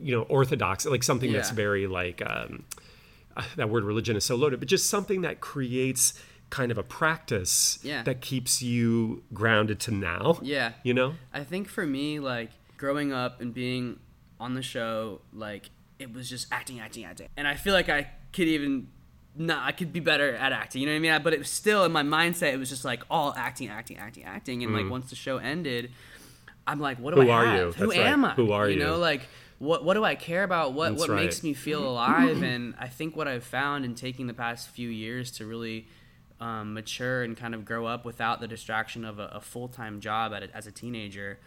you know orthodox like something that's very like um, uh, that word religion is so loaded but just something that creates kind of a practice Yeah. that keeps you grounded to now Yeah. you know I think for me, like growing up and being on the show, like it was just acting, acting, acting, and I feel like I could even. No, I could be better at acting. You know what I mean? But it was still in my mindset. It was just like all acting, acting, acting, acting. And like once the show ended, I'm like, what do Mm. Who I are have? you? Who That's right. am I? Who are you? you? know, like what what do I care about? What That's what right. makes me feel alive? and I think what I've found in taking the past few years to really um, mature and kind of grow up without the distraction of a, a full time job at a, as a teenager,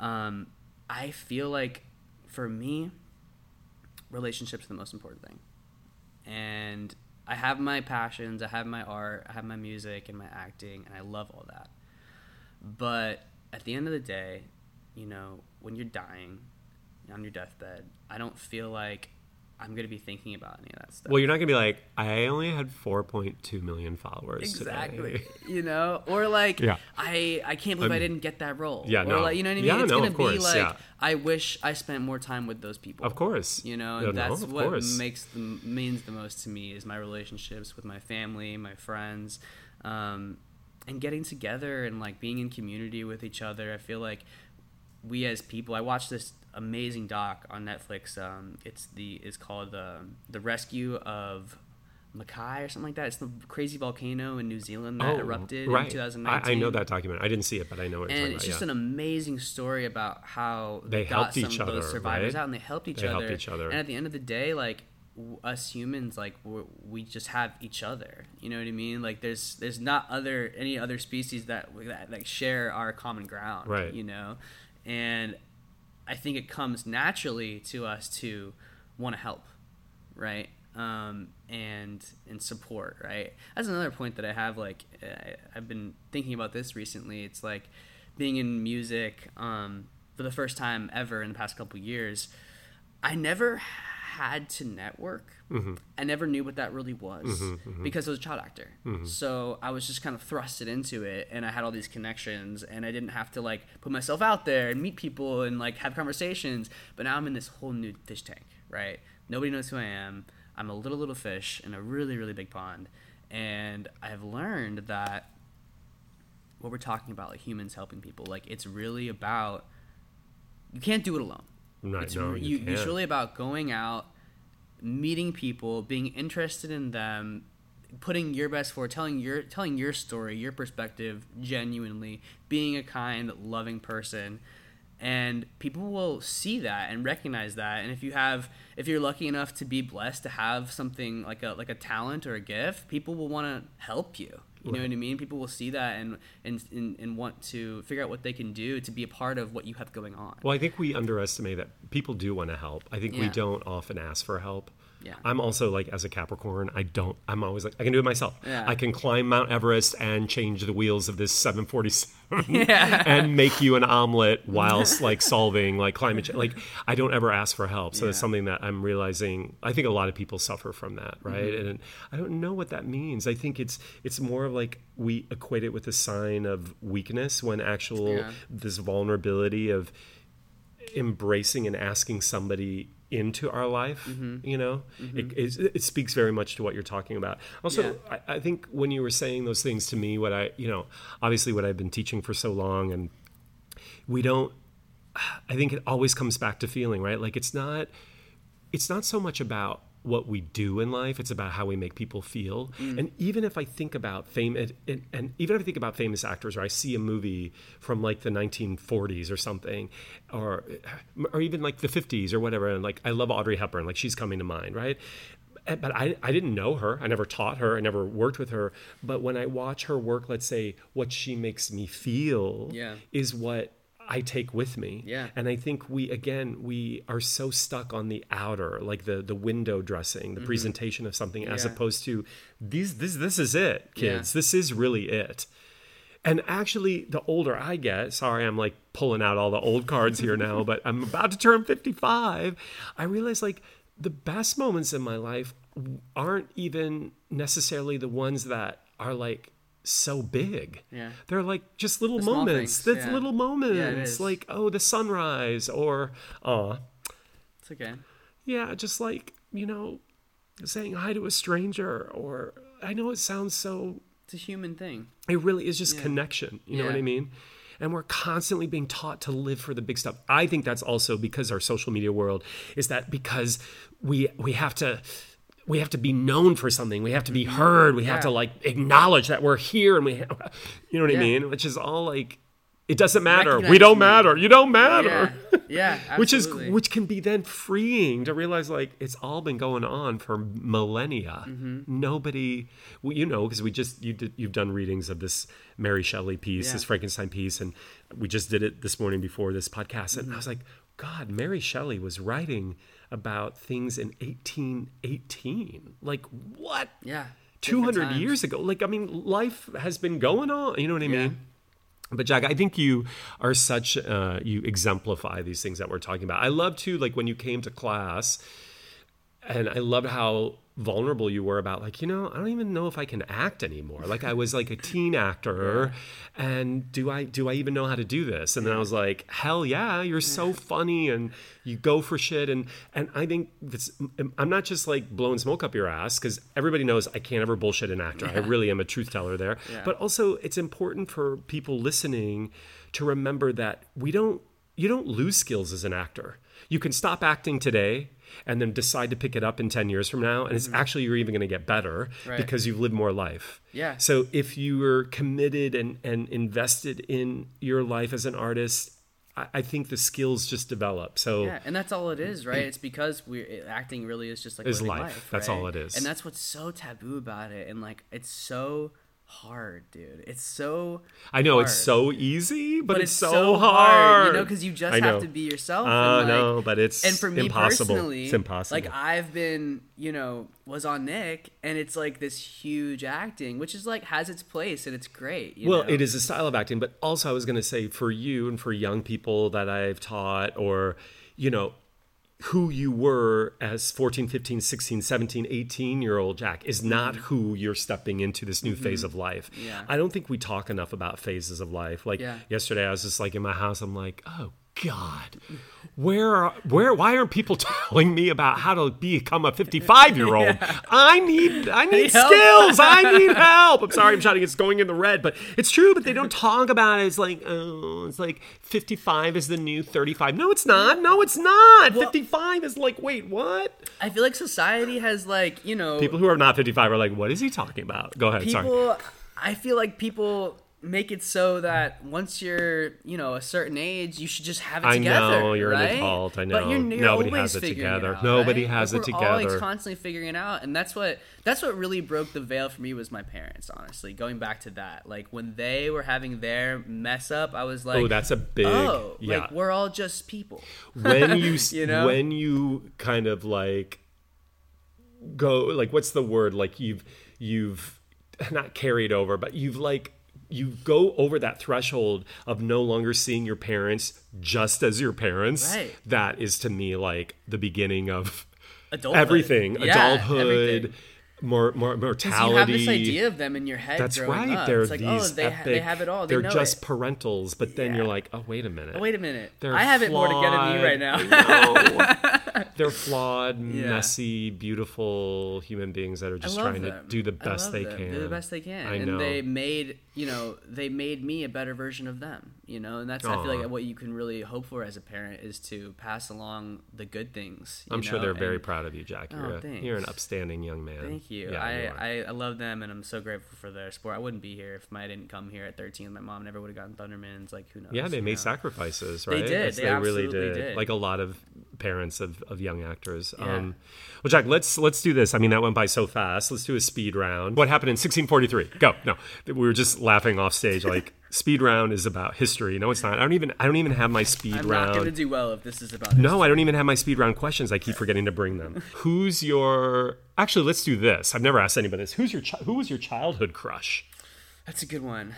um, I feel like for me, relationships are the most important thing. And I have my passions, I have my art, I have my music and my acting, and I love all that. But at the end of the day, you know, when you're dying on your deathbed, I don't feel like I'm going to be thinking about any of that stuff. well you're not gonna be like i only had 4.2 million followers Exactly. [laughs] You know, or like Yeah. I I can't believe I didn't get that role. yeah, Or no. like you know what I mean? Yeah, it's no, gonna of be like yeah. I wish I spent more time with those people. Of course. You know, and no, that's what course. makes the means the most to me is my relationships with my family, my friends, um, and getting together and like being in community with each other. I feel like we as people. I watched this amazing doc on Netflix. Um, it's the it's called the the rescue of Mackay or something like that. It's the crazy volcano in New Zealand that erupted Oh, right. in 2019. I, I know that document. I didn't see it, but I know what you're And it's about. just yeah. an amazing story about how They helped each other, survivors right? out and they helped each They other. helped each other. And at the end of the day, like us humans, like we're, we just have each other. You know what I mean? Like there's there's not other any other species that that like share our common ground. Right. You know, and I think it comes naturally to us to want to help, right? Um, and and support, right? That's another point that I have. Like I, I've been thinking about this recently. It's like being in music um, for the first time ever in the past couple years. I never had to network. Mm-hmm. I never knew what that really was mm-hmm, mm-hmm. because I was a child actor. So I was just kind of thrusted into it, and I had all these connections, and I didn't have to like put myself out there and meet people and like have conversations. But now I'm in this whole new fish tank, right? Nobody knows who I am. I'm a little little fish in a really really big pond, and I've learned that what we're talking about, like humans helping people, like it's really about you can't do it alone. Right, It's, no, you it's can't. really about going out, meeting people, being interested in them, putting your best forward, telling your telling your story, your perspective genuinely, being a kind, loving person. And people will see that and recognize that. And if you have if you're lucky enough to be blessed to have something like a like a talent or a gift, people will want to help you. You know what I mean? People will see that and, and and and want to figure out what they can do to be a part of what you have going on. Well, I think we underestimate that people do want to help. I think we don't often ask for help. Yeah. I'm also like as a Capricorn, I don't. I'm always like I can do it myself. Yeah. I can climb Mount Everest and change the wheels of this 747 [laughs] Yeah. and make you an omelet whilst [laughs] like solving like climate change. Like I don't ever ask for help. So it's Yeah. something that I'm realizing. I think a lot of people suffer from that, right? Mm-hmm. And I don't know what that means. I think it's it's more of like we equate it with a sign of weakness when actual Yeah. this vulnerability of embracing and asking somebody into our life Mm-hmm. you know it, it, it speaks very much to what you're talking about also Yeah. I, I think when you were saying those things to me what i you know obviously what i've been teaching for so long and we don't i think it always comes back to feeling right like it's not it's not so much about what we do in life it's about how we make people feel mm. and even if i think about fame and, and, and even if i think about famous actors or i see a movie from like the 1940s or something or or even like the 50s or whatever and like i love audrey hepburn like she's coming to mind right eh, but I, I didn't know her. I never taught her. I never worked with her. But when I watch her work, let's say what she makes me feel Yeah. is what I take with me. Yeah. And I think we again we are so stuck on the outer, like the the window dressing, the presentation of something, as Mm-hmm. Yeah. opposed to these this this is it, kids. Yeah. This is really it. And actually, the older I get, sorry, I'm like pulling out all the old cards here now, [laughs] but I'm about to turn 55. I realize like the best moments in my life aren't even necessarily the ones that are like so big. Yeah. They're like just little The moments. That's yeah. little moments. is. like, oh, the sunrise or uh It's okay. yeah, just like, you know, saying hi to a stranger or I know it sounds so It's a human thing. it really is just Yeah. connection. You know what I mean? And we're constantly being taught to live for the big stuff. I think that's also because our social media world is that because we we have to we have to be known for something. We have to be heard. We have to Mm-hmm. Like acknowledge that we're here and we [laughs] you know what I mean? Which is all like it doesn't matter. We don't me. matter. You don't matter. Yeah. Yeah. [laughs] which is which can be then freeing to realize like it's all been going on for millennia Mm-hmm. nobody well, you know because we just you did you've done readings of this mary shelley piece Yeah. this frankenstein piece and we just did it this morning before this podcast and i Mm-hmm. was like god mary shelley was writing about things in 1818 like what Yeah. 200 years ago like i mean life has been going on you know what i Yeah. mean but Jack, I think you are such uh, you exemplify these things that we're talking about. I love too, like when you came to class, and I loved how vulnerable you were about like you know I don't even know if I can act anymore. Like I was like a teen actor, and do I do I even know how to do this? And then I was like, hell yeah, you're so funny and you go for shit and and I think that's um, I'm not just like blowing smoke up your ass because everybody knows I can't ever bullshit an actor. I really am a truth teller there. Yeah. But also it's important for people listening to remember that we don't you don't lose skills as an actor. You can stop acting today and then decide to pick it up in 10 years from now and it's actually you're even going to get better Mm-hmm. Right. because you've lived more life. Yeah. So if you are committed and and invested in your life as an artist, I, I think the skills just develop. So Yeah, and that's all it is, right? It's because we acting really is just like Is life. life. That's right? all it is. and that's what's so taboo about it, and like it's so hard, dude. It's so I know it's so easy, but, but it's, so, hard. hard, you know, because you just have to be yourself. Uh, and, like, no, but it's and for me impossible. personally, It's impossible. Like I've been, you know, was on Nick, and it's like this huge acting, which is like has its place and it's great. You well, know? it is a style of acting, but also I was going to say for you and for young people that I've taught or, you know, who you were as 14, 15, 16, 17, 18 year old Jack is not who you're stepping into this new phase of life. Mm-hmm. Yeah. I don't think we talk enough about phases of life. Like Yeah. yesterday, I was just like in my house, I'm like, oh God, where, are, where, why aren't people [laughs] telling me about how to become a 55 [laughs] year old? I need, I need help. skills. I [laughs] need help. I'm sorry, I'm shouting. It's going in the red, but it's true. But they don't talk about it. It's like, oh, it's like 55 is the new 35. No, it's not. No, it's not. 55 is like, wait, what? I feel like society has like you know People who are not 55 are like, what is he talking about? Go ahead. sorry. people i feel like people make it so that once you're you know a certain age you should just have it together. I know, you're an adult, I but you're, know. you're Nobody has it together. out, Nobody right? has Like, it we're always together. constantly figuring it out and that's what that's what really broke the veil for me was my parents honestly going back to that like when they were having their mess up i was like oh, that's a big, oh yeah. like we're all just people when you, [laughs] You know? when you kind of like go like what's the word like you've you've not carried over but you've like you go over that threshold of no longer seeing your parents just as your parents Right. that is to me like the beginning of Adulthood. everything Yeah, adulthood everything. more more mortality. you have this idea of them in your head. That's growing right. Up. They're it's like, oh, these oh, they, ha- they have it all. They They're know just it. parentals, but then Yeah. you're like, oh wait a minute. Oh, wait a minute. They're I have it more together than you right now. [laughs] They're flawed, [laughs] Yeah. messy, beautiful human beings that are just trying them. to do the best they them. can. Do the best they can, I and know. they made you know they made me a better version of them. You know, and that's I feel like what you can really hope for as a parent is to pass along the good things. you I'm sure they're very and- proud of you, Jack. Oh, you're, Oh, a, you're an upstanding young man. Thank you. Yeah, you. I, I, I love them, and I'm so grateful for their support. I wouldn't be here if I didn't come here at 13. My mom never would have gotten Thundermans. Like who knows? Yeah, they made know? sacrifices, They right? did. Yes, They really absolutely did. Like a lot of parents of, of young actors. Yeah. Um, well, Jack, let's let's do this. I mean, that went by so fast. Let's do a speed round. What happened in 1643? Go. No, we were just laughing off stage. [laughs] Like speed round is about history. No, it's not. I don't even I don't even have my speed I'm round. not going to do well if this is about. No, I don't even have my speed round questions. I keep forgetting to bring them. [laughs] Who's your? Actually, let's do this. I've never asked anybody this. Who's your? Who was your childhood crush? That's a good one.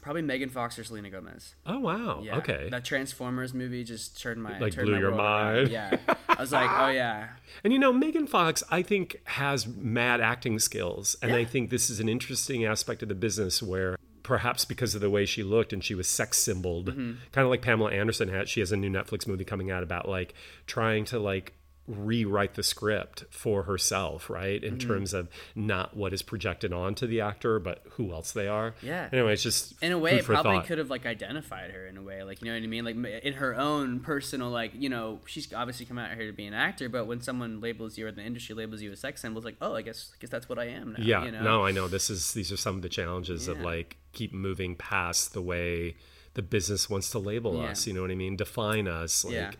Probably Megan Fox or Selena Gomez. Oh wow. Yeah. Okay. That Transformers movie just turned my Like turned blew my your world around. mind. Yeah. I was like, oh yeah. [laughs] And you know, Megan Fox, I think, has mad acting skills. And I think this is an interesting aspect of the business where perhaps because of the way she looked and she was sex symboled, Mm-hmm. kind of like Pamela Anderson had. She has a new Netflix movie coming out about like trying to like rewrite the script for herself, right? Mm-hmm. In terms of not what is projected onto the actor, but who else they are. Yeah. Anyway, it's just In a way, it probably thought. could have like identified her in a way, like you know what I mean, like in her own personal, like you know, she's obviously come out here to be an actor, but when someone labels you or the industry labels you a sex symbol, it's like, oh, I guess, I guess that's what I am now. Yeah, you know? no, I know. This is these are some of the challenges of like keep moving past the way the business wants to label Yeah. us. You know what I mean? Define us. Like, Yeah.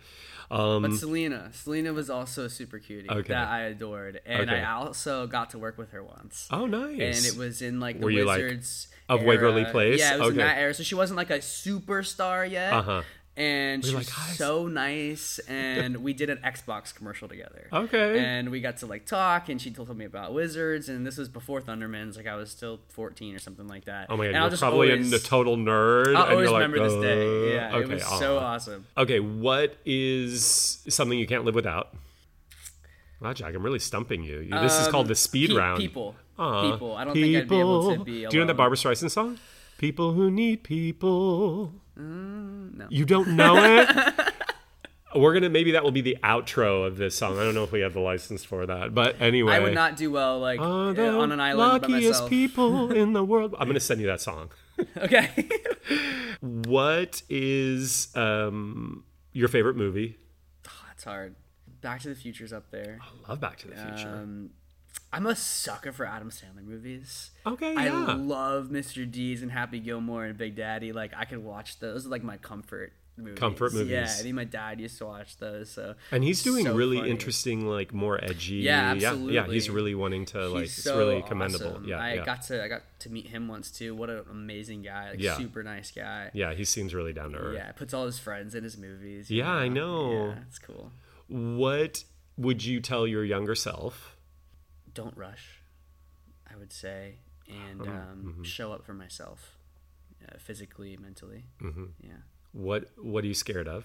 Um, But Selena, Selena was also a super cutie Okay. that I adored, and Okay. I also got to work with her once. oh, nice. and it was in like the Were you, like, Wizards of era. Waverly Place? Yeah, it was in that era. So she wasn't like a superstar yet. Uh-huh. And she was like, so nice, and we did an Xbox commercial together. Okay. And we got to like talk, and she told me about Wizards, and this was before Thundermans. Like I was still 14 or something like that. Oh my god, and you're probably always, a total nerd. And always you're like, remember this "Uh, day. Yeah, okay, it was so awesome. Okay, what is something you can't live without? Wow, Jack, I'm really stumping you. This is called the speed Um, Pe- round. People, Aw, people. I don't think I'd be able to people. be. Do you know that alone. Barbra Streisand song? People who need people. Mm, no. You don't know it? [laughs] We're gonna maybe that will be the outro of this song. I don't know if we have the license for that, but anyway. I would not do well like the on an island by luckiest people [laughs] in the world. I'm gonna send you that song. [laughs] Okay. What is um, your favorite movie? That's hard. Back to the Future's up there. I love Back to the Future. Um, I'm a sucker for Adam Sandler movies. okay, I yeah. love Mr. Deeds and Happy Gilmore and Big Daddy. Like I could watch those. Those are like my comfort movies. Comfort movies. Yeah, I think my dad used to watch those. So and he's doing so really funny. interesting, like more edgy. Yeah, Yeah, yeah. He's really wanting to like. He's it's so really commendable. awesome. Yeah, I yeah. got to I got to meet him once too. What an amazing guy! Like, Yeah. super nice guy. yeah, he seems really down to earth. Yeah, puts all his friends in his movies. Yeah, I know. Yeah, it's cool. What would you tell your younger self? Don't rush. I would say, and Uh-huh. um, Mm-hmm. show up for myself, uh, physically, mentally. Mm-hmm. Yeah. What What are you scared of?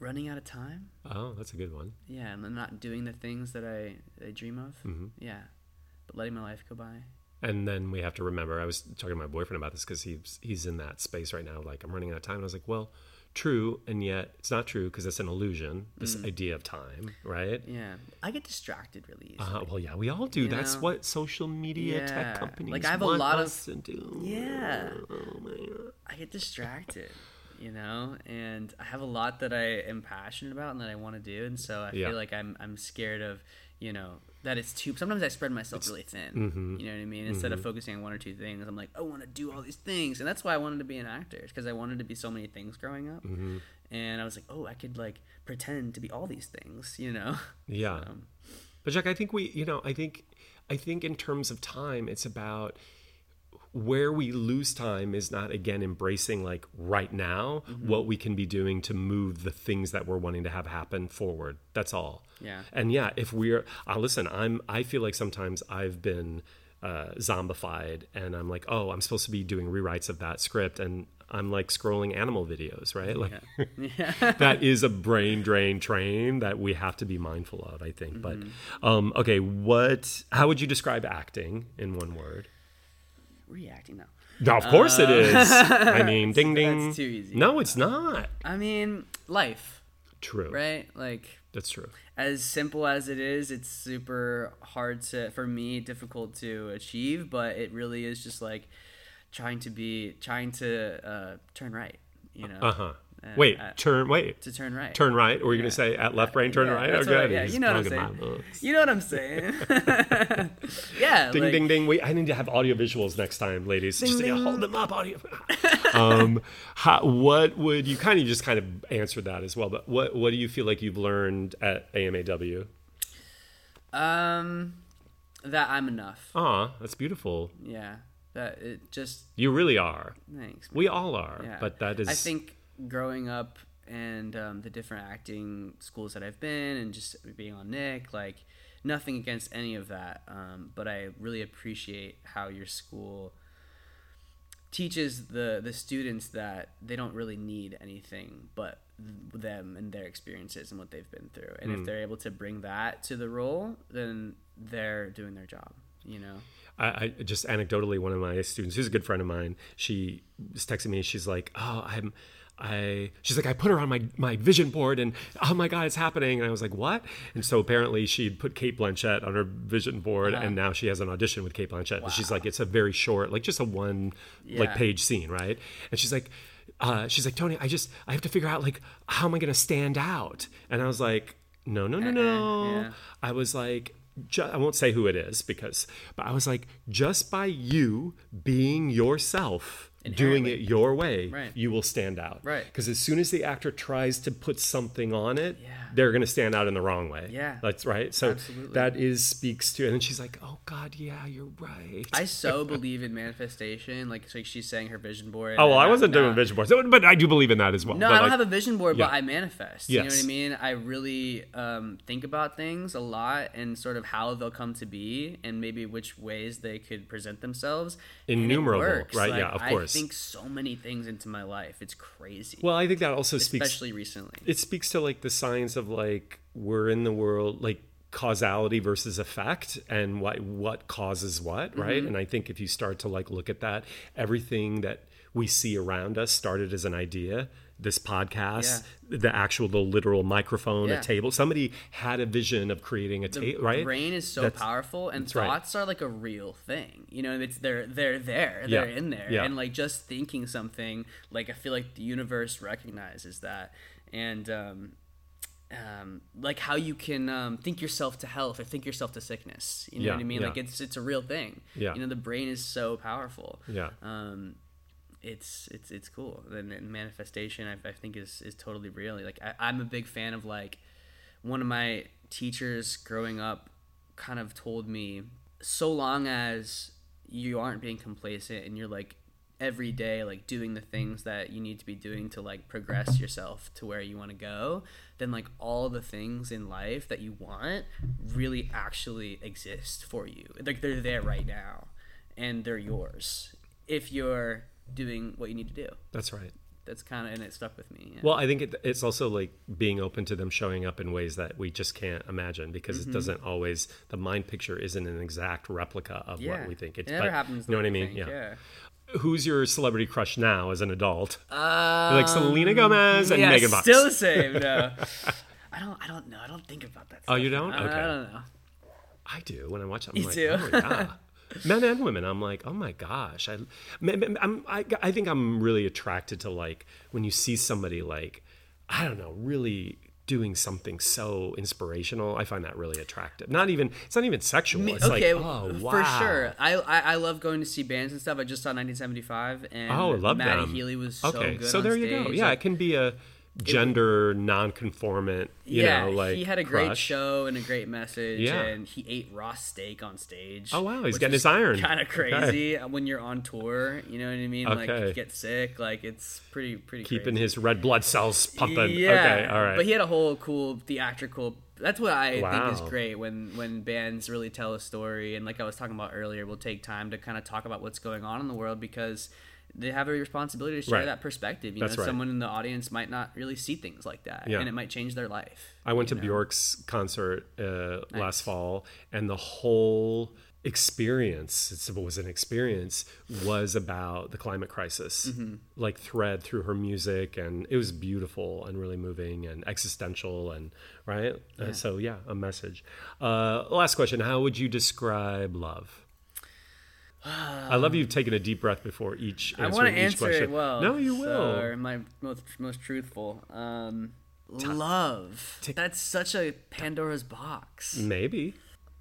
Running out of time. Oh, that's a good one. Yeah, and not doing the things that I I dream of. Mm-hmm. Yeah, but letting my life go by. And then we have to remember. I was talking to my boyfriend about this because he's he's in that space right now. Like I'm running out of time. And I was like, well, true, and yet it's not true because it's an illusion. This Mm. idea of time, right? Yeah, I get distracted really easily. Uh, well, yeah, we all do. You That's know? what social media Yeah. tech companies Like, I have a lot of- to do. Yeah. Oh my God. I get distracted, you know, and I have a lot that I am passionate about and that I want to do, and so I Yeah. feel like I'm I'm scared of, you know, that it's too. Sometimes I spread myself really thin. mm-hmm. You know what I mean? Instead of focusing on one or two things, I'm like, I want to do all these things, and that's why I wanted to be an actor because I wanted to be so many things growing up, Mm-hmm. and I was like, oh, I could like pretend to be all these things, you know? [laughs] Yeah. Um, But Jack, I think we, you know, I think, I think in terms of time, it's about where we lose time is not again embracing like right now what we can be doing to move the things that we're wanting to have happen forward. That's all. Yeah. And yeah, if we're uh, listen, I'm I feel like sometimes I've been uh, zombified and I'm like, oh, I'm supposed to be doing rewrites of that script and I'm like scrolling animal videos, right? Like Yeah. [laughs] that is a brain drain train that we have to be mindful of, I think. But um, okay, what? How would you describe acting in one word? Reacting now. No, of course it is. [laughs] I mean, ding ding. that's too easy. No, it's not. I mean, life, True. right? Like That's true. as simple as it is, it's super hard to for me difficult to achieve, but it really is just like trying to be trying to uh, turn right, you know. Uh huh. Uh, Wait, uh, turn. Wait, to turn right. turn right. Or were you Yeah. gonna say at left brain, turn Yeah, right? oh, I- good. yeah, you know what I'm saying. You know what I'm saying? yeah. Ding like, ding ding. Wait, I need to have audio visuals next time, ladies. just to ding. hold them up, audio. um, how, what would you kind of just kind of answer that as well? But what what do you feel like you've learned at AMAW? Um, that I'm enough. Ah, that's beautiful. Yeah. That it just You really are. thanks. We all are. Yeah. But that is. I think growing up and um, the different acting schools that I've been and just being on Nick, like nothing against any of that, um, but I really appreciate how your school teaches the the students that they don't really need anything but them and their experiences and what they've been through and Hmm. if they're able to bring that to the role then they're doing their job you know I, I just anecdotally, one of my students, who's a good friend of mine, she was texting me. She's like, "Oh, I'm." I she's like I put her on my my vision board and oh my god it's happening. And I was like what? And so apparently she'd put Cate Blanchett on her vision board and now she has an audition with Cate Blanchett. And she's like it's a very short like just a one like page scene right? And she's like uh, she's like Tony I just I have to figure out like how am I gonna stand out? And I was like no no no no. Yeah. I was like, I won't say who it is because, but I was like, just by you being yourself, doing it your way, Right. you will stand out. Right. Because as soon as the actor tries to put something on it, Yeah. They're going to stand out in the wrong way. Yeah. That's right. So Absolutely. that is speaks to, and then she's like, oh God, yeah, you're right. I so [laughs] believe in manifestation. Like, so she's saying her vision board. oh, well, I wasn't doing vision boards, but I do believe in that as well. No, But, I don't like, have a vision board, but. I manifest. You know what I mean? I really um, think about things a lot and sort of how they'll come to be and maybe which ways they could present themselves. Innumerable, right, Like, yeah, of course. I think so many things into my life. It's crazy. Well, I think that also speaks especially recently. it speaks to like the science of like we're in the world like causality versus effect and what what causes what Mm-hmm. right and i think if you start to like look at that everything that we see around us started as an idea this podcast the actual the literal microphone Yeah. a table somebody had a vision of creating a table right brain is so That's- powerful and right. thoughts are like a real thing you know it's they're they're there they're in there Yeah. and like just thinking something like i feel like the universe recognizes that and um um, like how you can um, think yourself to health or think yourself to sickness. You know Yeah, what I mean? yeah. Like it's it's a real thing. Yeah. You know the brain is so powerful. yeah Um, it's it's it's cool. And, and manifestation, I, I think, is is totally real. Like I, I'm a big fan of like one of my teachers growing up kind of told me so long as you aren't being complacent and you're like every day like doing the things that you need to be doing to like progress yourself to where you want to go then like all the things in life that you want really actually exist for you like they're there right now and they're yours if you're doing what you need to do that's right that's kind of and it stuck with me yeah. Well, I think it, it's also like being open to them showing up in ways that we just can't imagine because Mm-hmm. it doesn't always the mind picture isn't an exact replica of yeah what we think. it never but- happens You know what I mean? think, yeah. Who's your celebrity crush now as an adult? Um, like Selena Gomez and yeah, Megan Fox. Still the same. [laughs] No, I don't. I don't know. I don't think about that. Oh, you don't? I, Okay. I don't know. I do when I watch it. I'm You like, do? oh yeah. [laughs] Men and women, I'm like, oh my gosh. I, I'm, I, I think I'm really attracted to like when you see somebody like, I don't know, really doing something so inspirational. I find that really attractive. Not even, it's not even sexual. It's okay, like, oh wow. for sure. I, I I love going to see bands and stuff. I just saw 1975, and Oh, I love Matty them. Healy was so okay, good. so there you go. Yeah, Like, it can be a gender non-conformant. You yeah, know, like he had a great show and a great message, Yeah. and he ate raw steak on stage. Oh, wow, he's getting his iron. [laughs] Kind of Okay. crazy uh, when you're on tour. You know what I mean? Like Okay. you get sick. Like it's pretty pretty keeping crazy. his red blood cells pumping. Yeah, Okay, all right. But he had a whole cool theatrical. That's what I think is great when when bands really tell a story, and like I was talking about earlier, we'll take time to kind of talk about what's going on in the world because they have a responsibility to share Right. that perspective. You That's know, right. someone in the audience might not really see things like that, Yeah. and it might change their life. I went to know? Bjork's concert uh, last fall, and the whole experience it was an experience was about the climate crisis Mm-hmm. like thread through her music and it was beautiful and really moving and existential and right Uh, so yeah a message uh, last question how would you describe love I love you taking a deep breath before each I answer want to each answer question. it well. No, you will. Am I most most truthful? Um, love. That's such a Pandora's box. Maybe.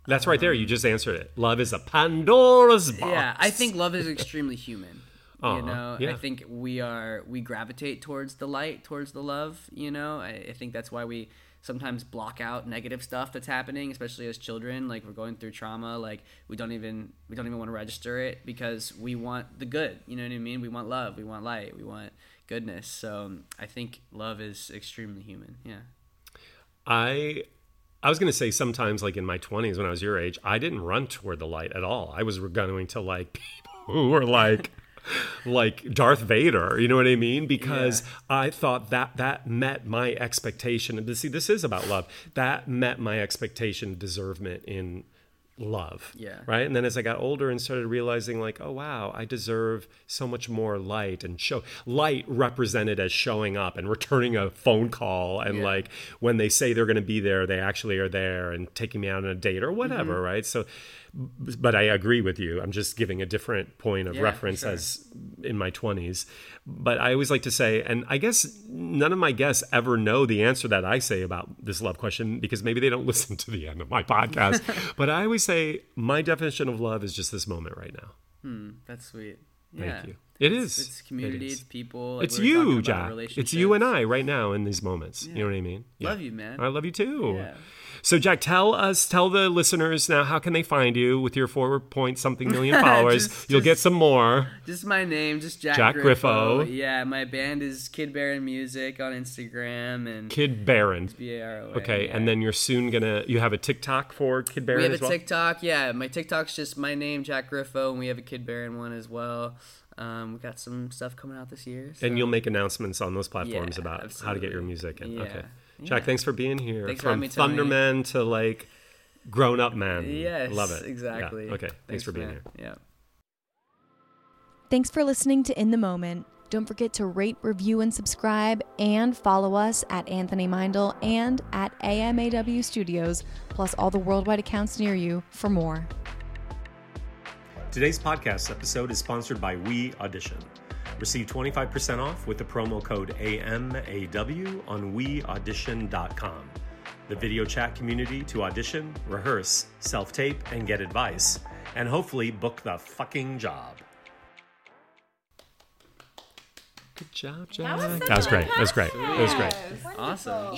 That's right there. You just answered it. Love is a Pandora's box. Yeah, I think love is extremely human. Aw, you know, yeah. I think we are we gravitate towards the light, towards the love. You know, I, I think that's why we sometimes block out negative stuff that's happening, especially as children. Like we're going through trauma, like we don't even we don't even want to register it because we want the good. You know what I mean? We want love, we want light, we want goodness. So um, I think love is extremely human. Yeah. I I was going to say sometimes like in my 20s when I was your age, I didn't run toward the light at all. I was going to like [laughs] people who were like [laughs] like Darth Vader, you know what I mean? Because I thought that that met my expectation. And see, this is about love. That met my expectation deservement in love. Yeah. Right. And then as I got older and started realizing, like, oh, wow, I deserve so much more light and show light represented as showing up and returning a phone call. And Yeah. like when they say they're going to be there, they actually are there and taking me out on a date or whatever. Mm-hmm. Right. So, but I agree with you. I'm just giving a different point of Yeah, reference sure. as in my 20s. But I always like to say, and I guess none of my guests ever know the answer that I say about this love question because maybe they don't [laughs] listen to the end of my podcast. [laughs] but I always say my definition of love is just this moment right now. Hmm, that's sweet. Thank you. It It's, is. it's community, It it's people. like It's we you, Jack. It's you and. I right now in these moments. You know what I mean? Yeah. Love you, man. I love you too. Yeah. So, Jack, tell us, tell the listeners now, how can they find you with your four point something million [laughs] followers? Just- You'll get some more. Just my name, just Jack, Jack Griffo. Griffo. Yeah, my band is Kid Baron Music on Instagram and Kid Baron. B A R O. N, Okay, yeah. and then you're soon gonna you have a TikTok for Kid Baron we have a well. TikTok. Yeah, my TikTok's just my name, Jack Griffo, and we have a Kid Baron one as well. Um, we got some stuff coming out this year. So. and you'll make announcements on those platforms Yeah, about how to get your music in. Yeah. Okay, Jack, Yeah. thanks for being here. Thanks for From having me, Thunderman to like grown up man. Yes, love it. Yeah. Exactly. Okay, thanks, for being man. here. Yeah. Thanks for listening to In the Moment. Don't forget to rate, review, and subscribe, and follow us at Anthony Meindl and at AMAW Studios, plus all the worldwide accounts near you for more. Today's podcast episode is sponsored by We Audition. Receive 25% off with the promo code AMAW on weaudition.com. The video chat community to audition, rehearse, self tape, and get advice, and hopefully book the fucking job. Good job, Jack. was That was great. That was great. That was great. Yes. Awesome.